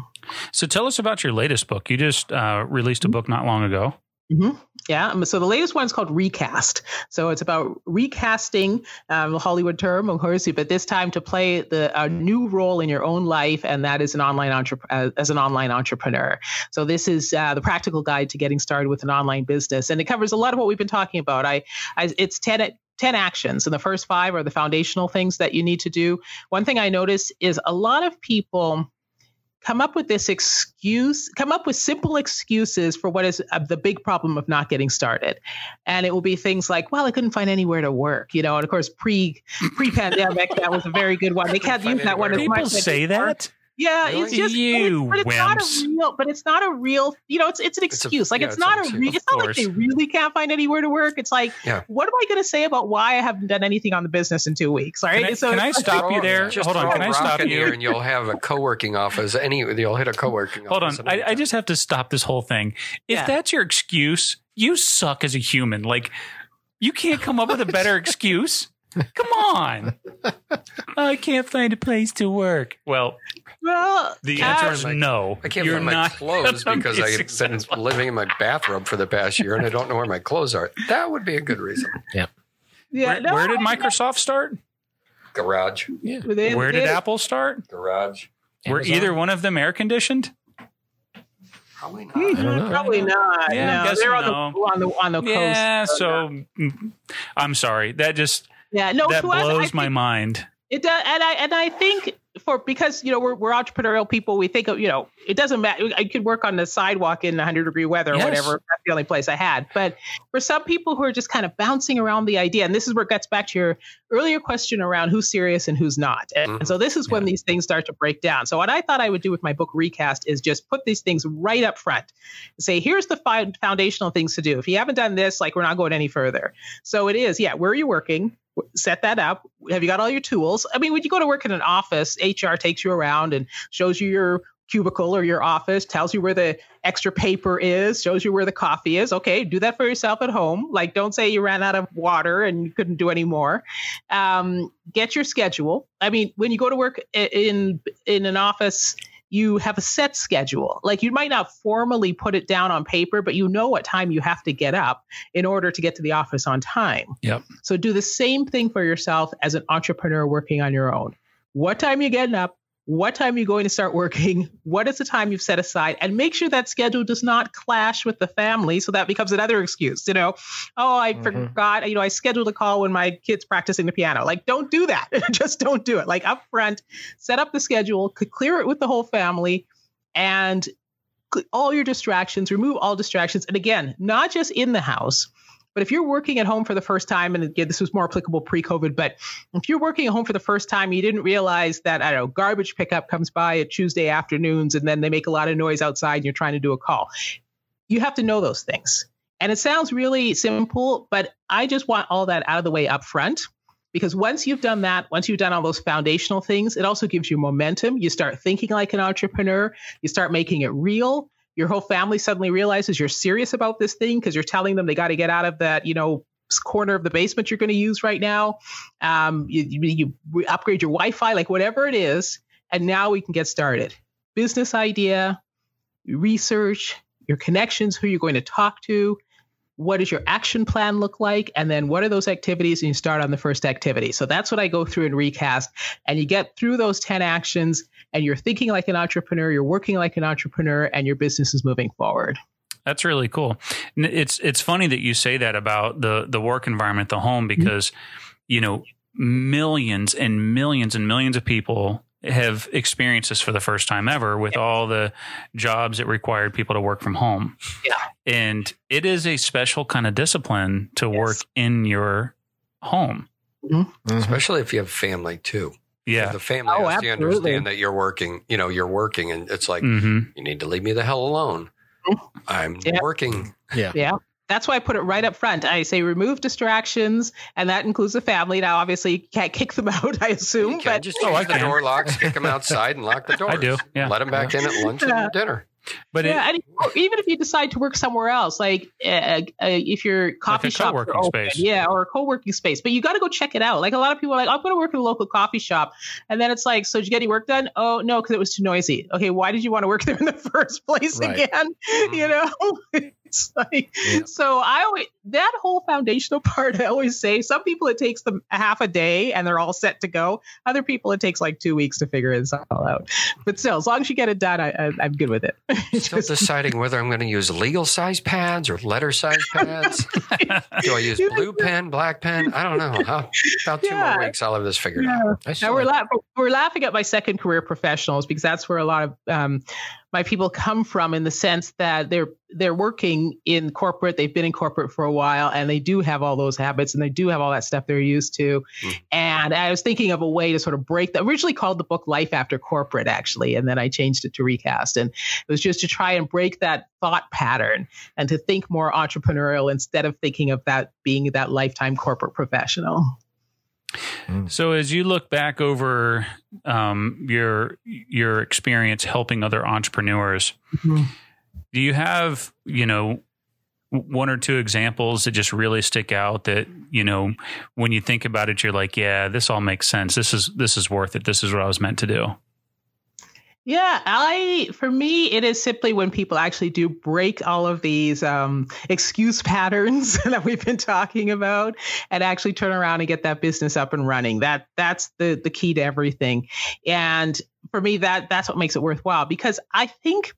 So tell us about your latest book. You just uh, released a book not long ago. Mm-hmm. Yeah. Um, so the latest one is called Recast. So it's about recasting um, the Hollywood term, course, but this time to play the a new role in your own life, and that is an online entre- uh, as an online entrepreneur. So this is uh, the practical guide to getting started with an online business, and it covers a lot of what we've been talking about. I, I it's ten 10 actions and the first five are the foundational things that you need to do one thing i notice is a lot of people come up with this excuse, come up with simple excuses for what is uh, the big problem of not getting started. And it will be things like, well, I couldn't find anywhere to work, you know, and of course, pre pre pandemic, that was a very good one. They can't use that one as People much. People say that? Yeah, Really? it's just You but it's, but it's not a real. But it's not a real. You know, it's it's an It's a- excuse. like yeah, it's, it's not a. excuse. Re- it's not like they really can't find anywhere to work. It's like, Yeah. what am I going to say about why I haven't done anything on the business in two weeks? All right. Can I, so can I it's- stop you there? Just Hold on. Can a I rock stop you? here and you'll have a co-working office. Any, you'll hit a co-working Hold office. on. I, I just have to stop this whole thing. If Yeah. that's your excuse, you suck as a human. Like, you can't come up with a better [laughs] excuse. Come on. I can't find a place to work. Well, well, the answer is my- no. I can't You're find my not clothes because I've been successful. living in my bathrobe for the past year and I don't know where my clothes are. That would be a good reason. yeah, Where, no, where did Microsoft start? Garage, within- Where did within- Apple start? garage. Were either one of them air conditioned? Probably not. I don't. Probably not. Yeah, no, they're on the on the on the Yeah, coast. so mm, I'm sorry. That just yeah, no, that to us, I blows think my mind. It does, and I and I think for because you know we're we're entrepreneurial people, we think of you know it doesn't matter. I could work on the sidewalk in 100 degree weather or whatever. That's the only place I had. But for some people who are just kind of bouncing around the idea, and this is where it gets back to your earlier question around who's serious and who's not. And Mhm. so this is when these things start to break down. So what I thought I would do with my book recast is just put these things right up front. Say here's the fi- foundational things to do. If you haven't done this, like we're not going any further. So it is, yeah. Where are you working? Set that up. Have you got all your tools? I mean, when you go to work in an office, HR takes you around and shows you your cubicle or your office, tells you where the extra paper is, shows you where the coffee is. Okay, do that for yourself at home. Like, don't say you ran out of water and you couldn't do any more. Um, get your schedule. I mean, when you go to work in in an office, you have a set schedule. Like you might not formally put it down on paper, but you know what time you have to get up in order to get to the office on time. Yep. So do the same thing for yourself as an entrepreneur working on your own. What time you getting up? What time are you going to start working? [laughs] What is the time you've set aside? And make sure that schedule does not clash with the family. So that becomes another excuse. You know, oh, I Mhm. forgot, you know, I scheduled a call when my kid's practicing the piano. Like, don't do that. [laughs] Just don't do it. Like up front, set up the schedule, clear it with the whole family, and all your distractions, remove all distractions. And again, not just in the house, but if you're working at home for the first time, and again, this was more applicable pre COVID, but if you're working at home for the first time, you didn't realize that, I don't know, garbage pickup comes by at Tuesday afternoons and then they make a lot of noise outside and you're trying to do a call. You have to know those things. And it sounds really simple, but I just want all that out of the way up front. Because once you've done that, once you've done all those foundational things, it also gives you momentum. You start thinking like an entrepreneur, you start making it real. Your whole family suddenly realizes you're serious about this thing because you're telling them they got to get out of that, you know, corner of the basement you're going to use right now. Um, you, you, you upgrade your Wi-Fi, like whatever it is, and now we can get started. Business idea, research, your connections, who you're going to talk to, what does your action plan look like and then what are those activities and you start on the first activity so that's what i go through in recast and you get through those 10 actions and you're thinking like an entrepreneur you're working like an entrepreneur and your business is moving forward That's really cool. It's it's funny that you say that about the the work environment, the home, Mm-hmm. because you know millions and millions and millions of people have experienced this for the first time ever with all the jobs that required people to work from home. Yeah. And it is a special kind of discipline to Yes. work in your home. Especially if you have family too. Yeah. The family Oh, has to understand that you're working, you know, you're working and it's like, hmm you need to leave me the hell alone. I'm Mm-hmm. Yeah. working. yeah that's why i put it right up front i say remove distractions and that includes the family now obviously you can't kick them [laughs] out i assume You can but just Oh, I the can. door locks, kick them outside and lock the doors. [laughs] I do, yeah. Let them back in at lunch Yeah. and dinner. But it, and even if you decide to work somewhere else, like uh, uh, if your coffee a shop, co-working open, space. yeah, or a co-working space, but you got to go check it out. Like a lot of people are like, I'm going to work in a local coffee shop, and then it's like, so did you get any work done? Oh no, because it was too noisy. Okay, why did you want to work [laughs] there in the first place Right. again? You know, [laughs] it's like Yeah. so. I always that whole foundational [laughs] part. I always say some people it takes them a half a day and they're all set to go. Other people it takes like two weeks to figure it all out. But still, as long as you get it done, I, I, I'm good with it. [laughs] Still deciding whether I'm going to use legal size pads or letter size pads. Do I use blue pen, black pen? I don't know. How, about two Yeah. more weeks, I'll have this figured out. Yeah. I Now we're, la- we're laughing at my second career professionals because that's where a lot of um, my people come from in the sense that they're they're working in corporate they've been in corporate for a while and they do have all those habits and they do have all that stuff they're used to. Mm. and i was thinking of a way to sort of break that originally called the book life after corporate actually and then i changed it to recast. And it was just to try and break that thought pattern and to think more entrepreneurial instead of thinking of that being that lifetime corporate professional So as you look back over um, your your experience helping other entrepreneurs, do you have you know one or two examples that just really stick out that you know when you think about it you're like yeah this all makes sense. This is this is worth it. This is what I was meant to do Yeah, I for me it is simply when people actually do break all of these um, excuse [laughs] patterns that we've been talking about and actually turn around and get that business up and running. That that's the the key to everything. And for me that that's what makes it worthwhile because I think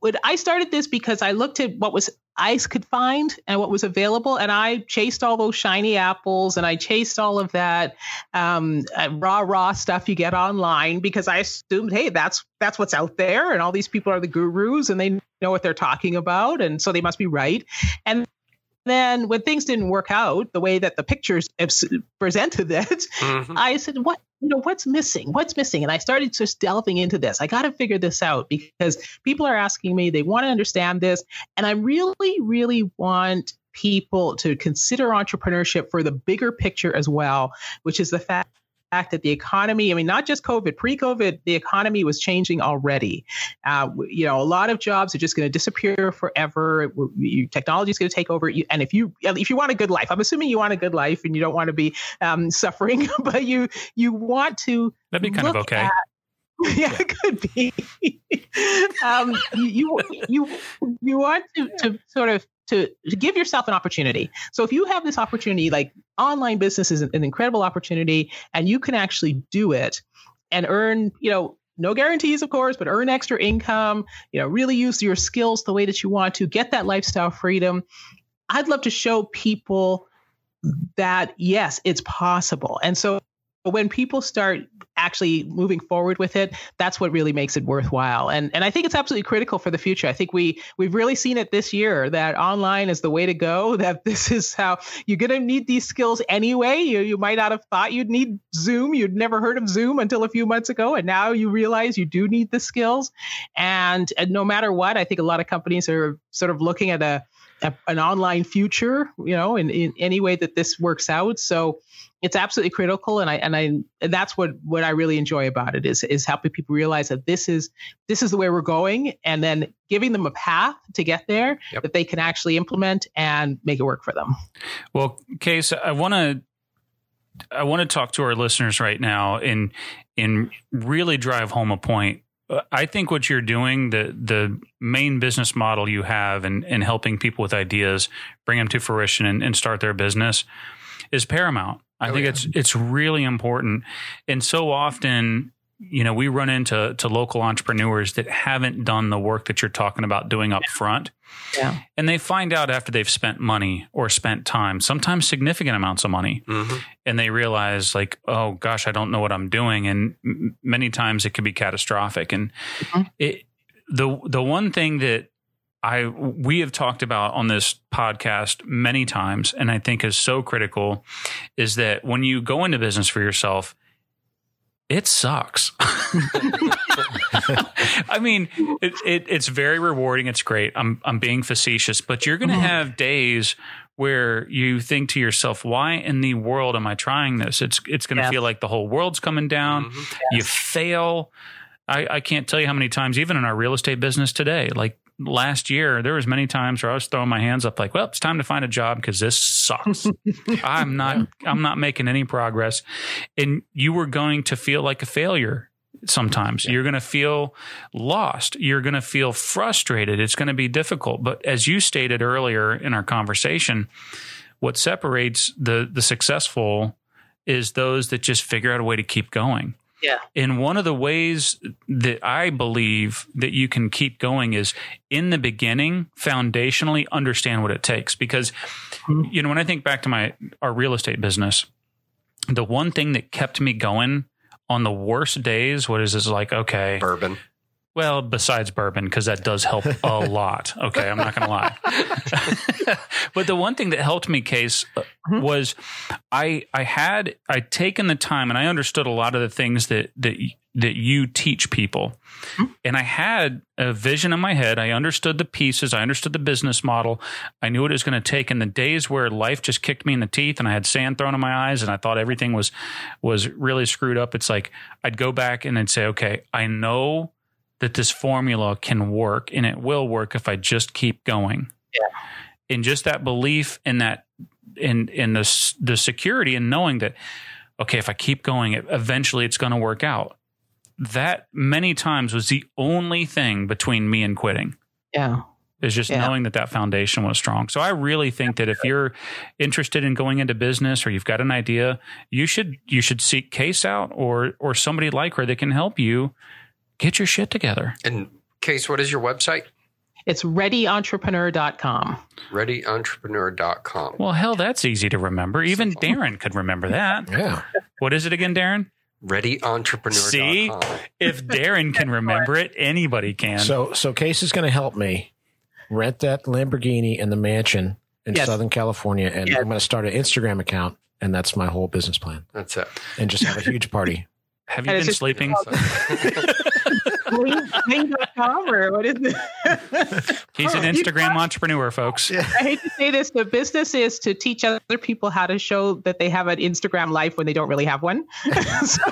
when I started this because I looked at what was I could find and what was available, and I chased all those shiny apples and I chased all of that um, uh, raw raw stuff you get online because I assumed, hey, that's that's what's out there, and all these people are the gurus and they know what they're talking about, and so they must be right. And then when things didn't work out the way that the pictures presented it, Mhm. I said, what, you know, what's missing? What's missing? And I started just delving into this. I got to figure this out because people are asking me, they want to understand this. And I really, really want people to consider entrepreneurship for the bigger picture as well, which is the fact fact that the economy, I mean, not just COVID, pre COVID, the economy was changing already. Uh, you know, a lot of jobs are just going to disappear forever. Technology is going to take over. And if you, if you want a good life, I'm assuming you want a good life and you don't want to be um, [laughs] suffering, but you, you want to that'd be kind of okay at- [laughs] yeah, it could be. [laughs] um, you you you want to, to sort of to, to give yourself an opportunity. So if you have this opportunity, like online business is an, an incredible opportunity, and you can actually do it and earn, you know. No guarantees, of course, but earn extra income, you know, really use your skills the way that you want to, get that lifestyle freedom. I'd love to show people that yes, it's possible. And so when people start actually moving forward with it, that's what really makes it worthwhile. And and I think it's absolutely critical for the future. I think we we've really seen it this year that online is the way to go. [laughs] That this is how you're going to need these skills anyway. You you might not have thought you'd need Zoom. You'd never heard of Zoom until a few months ago, and now you realize you do need the skills. And, and no matter what, I think a lot of companies are sort of looking at a, a an online future. You know, in in any way that this works out. So it's absolutely critical and i and i and that's what what i really enjoy about it is is helping people realize that this is this is the way we're going and then giving them a path to get there Yep. that they can actually implement and make it work for them Well, Case, I want to I want to talk to our listeners right now and and really drive home a point. I think what you're doing, the the main business model you have, and and helping people with ideas, bring them to fruition, and, and start their business, is paramount. I Oh, think yeah. it's it's really important, and so often. You know, we run into to local entrepreneurs that haven't done the work that you're talking about doing up front. Yeah. And they find out after they've spent money or spent time, sometimes significant amounts of money, Mhm. and they realize like, oh gosh, I don't know what I'm doing, and m- many times it can be catastrophic. And Mhm. it, the the one thing that I we have talked about on this podcast many times, and I think is so critical, is that when you go into business for yourself, it sucks. [laughs] I mean, it, it, it's very rewarding. It's great. I'm I'm being facetious, but you're going to Mhm. have days where you think to yourself, "Why in the world am I trying this?" It's it's going to Yes. feel like the whole world's coming down. Mhm. You fail. I, I can't tell you how many times, even in our real estate business today, like last year, there was many times where I was throwing my hands up, like, "Well, it's time to find a job because this sucks. [laughs] I'm not, I'm not making any progress," and you were going to feel like a failure. Sometimes you're going to feel lost. You're going to feel frustrated. It's going to be difficult. But as you stated earlier in our conversation, what separates the the successful is those that just figure out a way to keep going. Yeah. And one of the ways that I believe that you can keep going is in the beginning, foundationally understand what it takes. Because, Mhm. you know, when I think back to my our real estate business, the one thing that kept me going on the worst days, what is is like, okay, Bourbon. Well, besides bourbon, because that does help a [laughs] lot. Okay, I'm not going to lie. [laughs] but the one thing that helped me, Case, uh, Mhm. was I I had I'd taken the time and I understood a lot of the things that that that you teach people, Mhm. and I had a vision in my head. I understood the pieces. I understood the business model. I knew what it was going to take. In the days where life just kicked me in the teeth and I had sand thrown in my eyes and I thought everything was was really screwed up, it's like I'd go back and I'd say, okay, I know that this formula can work and it will work if I just keep going. Yeah. And just that belief in that in in the the security and knowing that okay, if I keep going, it, eventually it's going to work out. That many times was the only thing between me and quitting Yeah. is just Yeah. knowing that that foundation was strong. So I really think that if you're interested in going into business or you've got an idea, you should you should seek Case out or or somebody like her that can help you get your shit together. And Case, what is your website? It's readyentrepreneur.com. ReadyEntrepreneur.com. Well, hell, that's easy to remember. Even Darren could remember that. Yeah. What is it again, Darren? ReadyEntrepreneur.com. See, if Darren can remember it, anybody can. So so Case is going to help me rent that Lamborghini and the mansion in Yes. Southern California, and Yes. I'm going to start an Instagram account, and that's my whole business plan, That's it. and just have a huge party. [laughs] Have you And been sleeping? Bling.com [laughs] or what is it? He's an [laughs] Instagram entrepreneur, folks. I hate to say this, but business is to teach other people how to show that they have an Instagram life when they don't really have one. [laughs] so,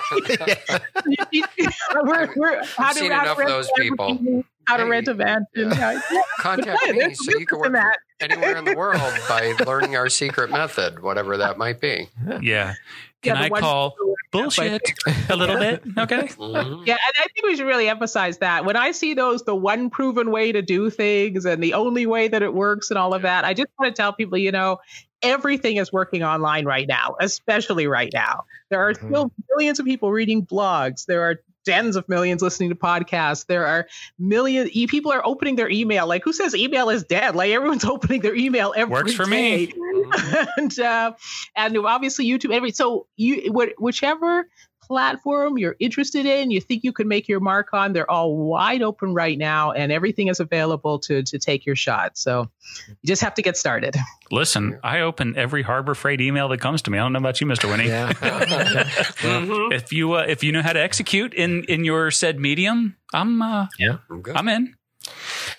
we're, we're, how I've to, seen how enough of rent those a people. How to Hey, rent a mansion. yeah. yeah, Contact Yeah, me so you can work business from anywhere in the world by learning our secret method, whatever that might be. Yeah. Can Yeah, I call bullshit [laughs] a little bit? Okay. Mhm. Yeah, and I think we should really emphasize that. When I see those, the one proven way to do things and the only way that it works and all of that, I just want to tell people, you know, everything is working online right now, especially right now. There are Mhm. still millions of people reading blogs. There are tens of millions listening to podcasts. There are million e- people are opening their email. Like who says email is dead? Like everyone's [laughs] opening their email every Works for me. [laughs] and uh, and obviously YouTube. Every so you wh- whichever platform you're interested in, you think you could make your mark on, they're all wide open right now, and everything is available to to take your shot. So you just have to get started. Listen, I open every Harbor Freight email that comes to me. I don't know about you, Mr. Winnie. Yeah. [laughs] Mhm. If you uh, if you know how to execute in in your said medium, I'm uh, I'm. I'm in.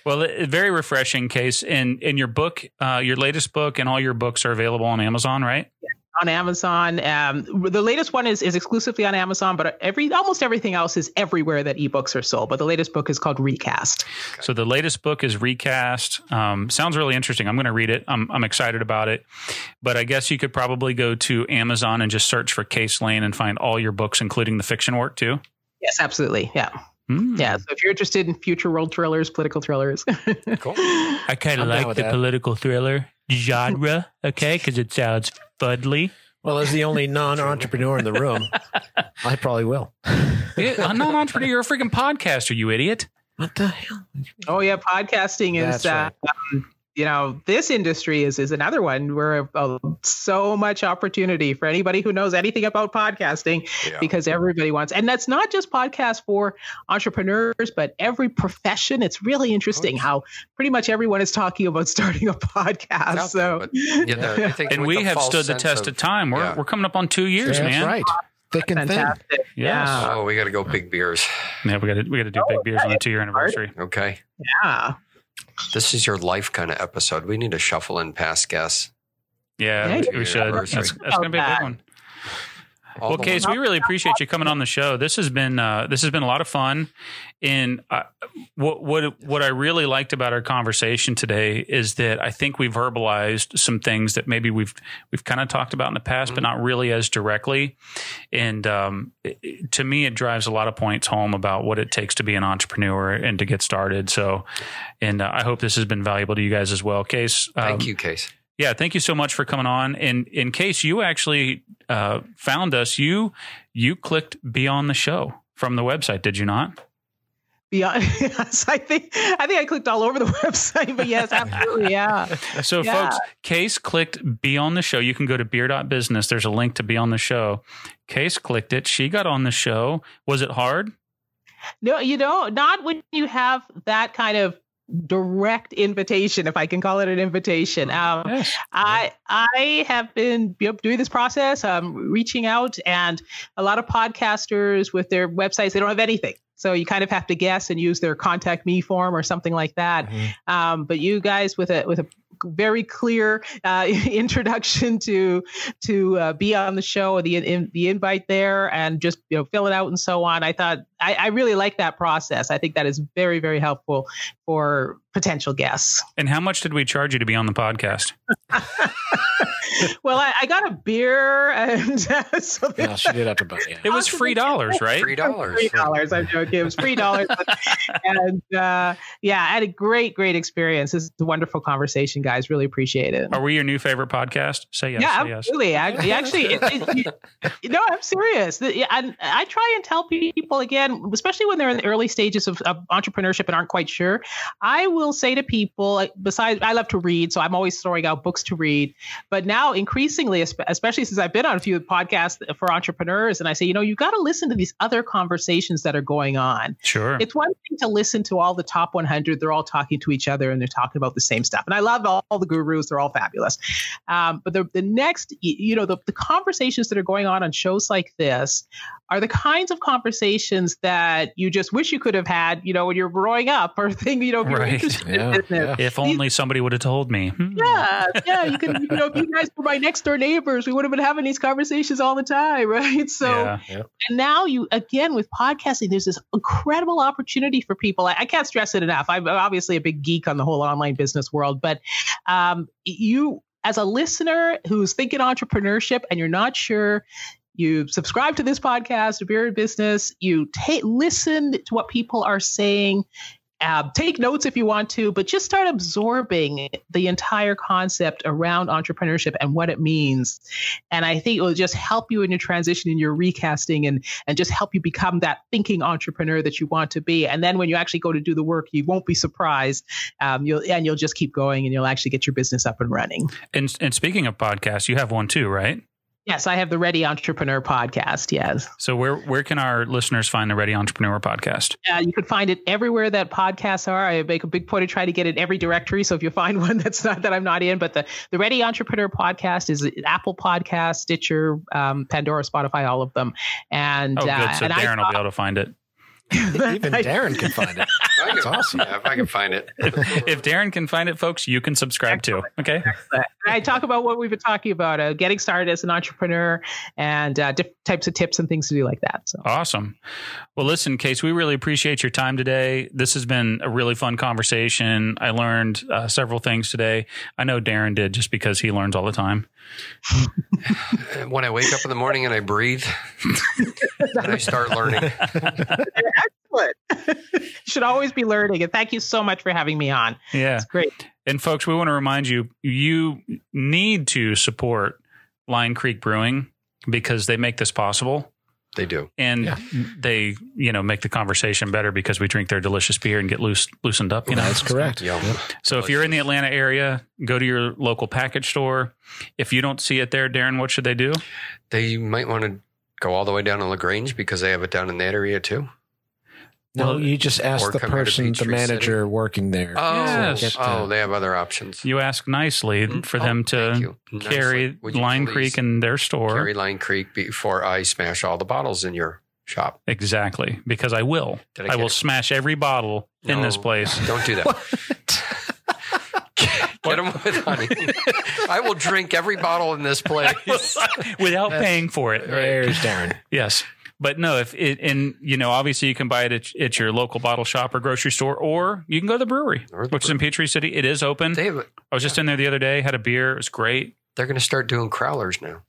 Well, it, very refreshing Case. In in your book, uh, your latest book, and all your books are available on Amazon, right? On Amazon. Um, the latest one is is exclusively on Amazon, but every almost everything else is everywhere that ebooks are sold. But the latest book is called Recast. So the latest book is Recast. Um, sounds really interesting. I'm going to read it. I'm, I'm excited about it. But I guess you could probably go to Amazon and just search for Case Lane and find all your books, including the fiction work too. Yes, absolutely. Yeah, Hmm. yeah. So if you're interested in future world thrillers, political thrillers, Cool. [laughs] I kind of like the that. political thriller genre, okay, because it sounds fudly. Well, as the only non-entrepreneur in the room, [laughs] I probably will. Yeah, I'm not an entrepreneur. You're a freaking podcaster, you idiot. What the hell? oh yeah, podcasting is. That's Uh, um, you know, this industry is is another one where uh, so much opportunity for anybody who knows anything about podcasting. Yeah. because everybody wants and that's not just podcasts for entrepreneurs but every profession it's really interesting how pretty much everyone is talking about [laughs] starting a podcast out so there, but, yeah, the- I think And we have stood the test of, time. We're, yeah. we're coming up on two years, That's man. right. Thick and thin. fantastic Yes. yeah Oh, we got to go big beers. Yeah, we got to we got to do big beers on the two year anniversary. Okay. yeah This is your life kind of episode. We need to shuffle in past guests. Yeah, Yeah, we, we should. That's, that's going to be a big one. Well, Case, we really appreciate you coming on the show. This has been uh, this has been a lot of fun, and uh, what what what I really liked about our conversation today is that I think we've verbalized some things that maybe we've we've kind of talked about in the past, but not really as directly. And um, it- to me, it drives a lot of points home about what it takes to be an entrepreneur and to get started. So, and uh, I hope this has been valuable to you guys as well. Case, um, Thank you, Case. Yeah, thank you so much for coming on. And in case you actually uh, found us, you you clicked be on the show from the website, did you not? Beyond, [laughs] yes, I think I think I clicked all over the [laughs] website, but yes, absolutely, yeah. [laughs] So, Yeah. folks, Case clicked be on the show. You can go to beer.business. There's a link to be on the show. Case clicked it. She got on the show. Was it hard? No, you know, not when you have that kind of direct invitation, if I can call it an invitation. Um, Yes. I I have been doing this process, um, reaching out, and a lot of podcasters with their websites they don't have anything, so you kind of have to guess and use their contact me form or something like that. Mhm. Um, but you guys with a with a very clear uh, [laughs] introduction to to uh, be on the show, the in, the invite there, and just you know fill it out and so on. I thought I, I really like that process. I think that is very very helpful for potential guests. And how much did we charge you to be on the podcast? [laughs] well, I, I got a beer, and uh, [laughs] so Yeah, she did have to buy. Yeah. It was free dollars, right? Three dollars. Three dollars. I'm joking. It was three dollars, [laughs] and uh, yeah, I had a great, great experience. This is a wonderful conversation, guys. Really appreciate it. Are we your new favorite podcast? Say yes. yeah, say yes. absolutely. I, actually, it, it, you know, I'm serious. The- I, I try and tell people again, especially when they're in the early stages of, of entrepreneurship and aren't quite sure. I will say to people, besides, I love to read, so I'm always throwing out books to read. But now, increasingly, especially since I've been on a few podcasts for entrepreneurs, and I say, you know, you got to listen to these other conversations that are going on. Sure. It's one thing to listen to all the top 100. They're all talking to each other and they're talking about the same stuff. And I love all, all the gurus. They're all fabulous. Um, but the, the next, you know, the, the conversations that are going on on shows like this are the kinds of conversations that you just wish you could have had, you know, when you're growing up or [laughs] thing, you know, if you're Right. interested Yeah, in business. yeah. if only somebody would have told me. Hmm. Yeah, yeah, you can, you know, if you guys were my next door neighbors, we would have been having these conversations all the time, [laughs] right? So, yeah. and now you again with podcasting there's this incredible opportunity for people i, I can't stress it enough i'm obviously a big geek on the whole online business world but um, you as a listener who's thinking entrepreneurship and you're not sure you subscribe to this podcast of Beer Business. You listen to what people are saying. Uh, take notes if you want to, but just start absorbing the entire concept around entrepreneurship and what it means. And I think it will just help you in your transition, in your recasting, and and just help you become that thinking entrepreneur that you want to be. And then when you actually go to do the work, you won't be surprised. Um, you'll and you'll just keep going, and you'll actually get your business up and running. And and speaking of podcasts, you have one too, right? Yes, I have the Ready Entrepreneur podcast. Yes. So where where can our listeners find the Ready Entrepreneur podcast? Uh, you can find it everywhere that podcasts are. I make a big point to try to get it in every directory. So if you find [laughs] one that's not that I'm not in, but the the Ready Entrepreneur podcast is Apple Podcast, Stitcher, um, Pandora, Spotify, all of them. And Oh, good. uh, So and Darren will be able to find it. [laughs] Even Darren can find it. [laughs] I That's can- awesome. Yeah, if I can find it. If Darren can find it, folks, you can subscribe too. Okay. I talk about what we've been talking about, uh, getting started as an entrepreneur, and uh, different types of tips and things to do like that. So. Awesome. Well, listen, Case, we really appreciate your time today. This has been a really fun conversation. I learned uh, several things today. I know Darren did just because he learns all the time. when I wake up in the morning and I breathe, [laughs] and I start learning. Excellent. [laughs] [laughs] should always be learning. And thank you so much for having me on. Yeah. It's great. And folks, we want to remind you, you need to support Line Creek Brewing because they make this possible. They do. And Yeah. they, you know, make the conversation better because we drink their delicious beer and get loose, loosened up. You know, That's correct. Yum. Yep. So if you're in the Atlanta area, go to your local package store. If you don't see it there, Darren, what should they do? They might want to go all the way down to LaGrange because they have it down in that area too. No, Well, you just ask the come here to person, the Peachtree manager working there. Oh, Yes. Get oh, uh, they have other options. You ask nicely mm-hmm. for Oh, them thank to carry Nicely. Line Creek in their store. carry Line Creek before I smash all the bottles in your shop. Exactly, because I will. Did I I, will it? smash every bottle in this place. Don't do that. [laughs] Get them with honey. [laughs] I will drink every bottle in this place. [laughs] without paying for it. There's Darren. Yes. But no, if it, and you know, obviously you can buy it at, at your local bottle shop or grocery store, or you can go to the brewery, the which is in Peachtree City. It is open. They have, I was just in there the other day, had a beer. It was great. they're going to start doing crowlers now.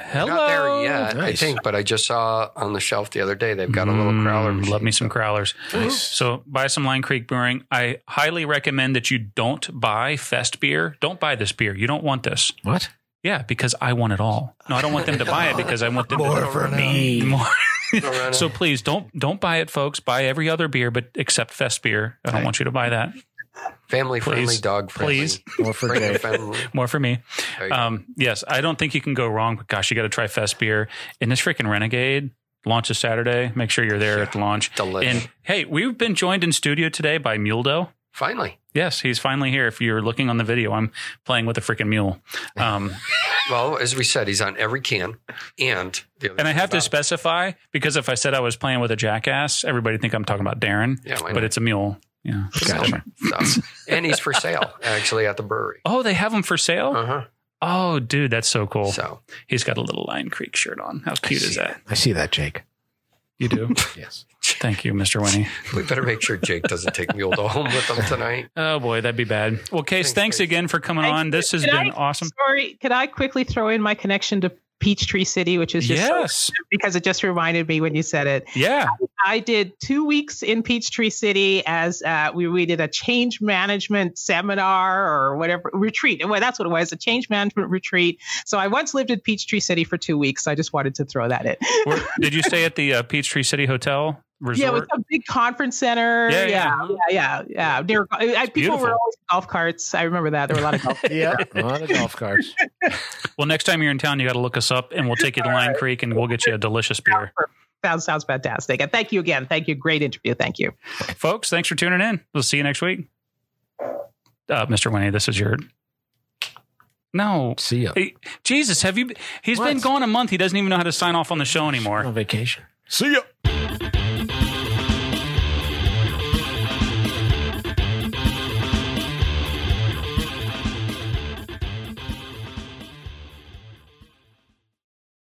Hello. Not there yet, I think, but I just saw on the shelf the other day they've got a little crowler. Mm, machine. Love me some crowlers. Nice. So buy some Line Creek Brewing. I highly recommend that you don't buy Fest beer. Don't buy this beer. You don't want this. What? Yeah, because I want it all. No, I don't want them to buy it [laughs] because I want them More to for me. [laughs] more. So please don't don't buy it, folks. Buy every other beer, but except Fest beer. I don't Okay. want you to buy that. family friendly, Please. dog friendly. Please. More for Bring Jay. More for me. There you go. Um, yes, I don't think you can go wrong. But gosh, you got to try Fest beer. And this freaking Renegade launches Saturday. Make sure you're there at the launch. Delicious. And hey, we've been joined in studio today by Muldo. Finally. Yes, he's finally here. If you're looking on the video, I'm playing with a freaking mule. Um, [laughs] Well, as we said, he's on every can. And the other and I thing have to specify because if I said I was playing with a jackass, everybody think I'm talking about Darren. Yeah, but it's a mule. Yeah. Gotcha. So, and he's for sale actually at the brewery. Oh, they have them for sale. Uh huh. Oh, dude, that's so cool. So He's got a little Line Creek shirt on. How cute is that? I see that, Jake. You do. [laughs] Yes. Thank you, Mr. Winnie. [laughs] we better make sure Jake doesn't take Mule to home with him tonight. [laughs] Oh boy, that'd be bad. Well, Case, Thanks, thanks again for coming Thank on. This has been I- awesome. Sorry, could I quickly throw in my connection to Peachtree City, which is just so- Yes. [laughs] because it just reminded me when you said it. Yeah. I did two weeks in Peachtree City as uh, we, we did a change management seminar or whatever retreat. Well, that's what it was a change management retreat. So I once lived in Peachtree City for two weeks. I just wanted to throw that in. Where, did you stay at the uh, Peachtree City Hotel Resort? Yeah, with a big conference center. Yeah, Yeah, yeah. yeah, yeah. yeah. Near, I, I, people beautiful. were always golf carts. I remember that. There were a lot of golf. [laughs] Yeah. A lot of golf carts. [laughs] well, next time you're in town, you got to look us up, and we'll take you to Line Creek, and we'll get you a delicious beer, [laughs] sounds sounds fantastic. And thank you again. Thank you. Great interview. Thank you. folks. Thanks for tuning in. We'll see you next week. Uh, Mr. Winnie, this is your. No, See ya. Hey, Jesus, have you? He's been gone a month. He doesn't even know how to sign off on the show anymore. On vacation. See ya.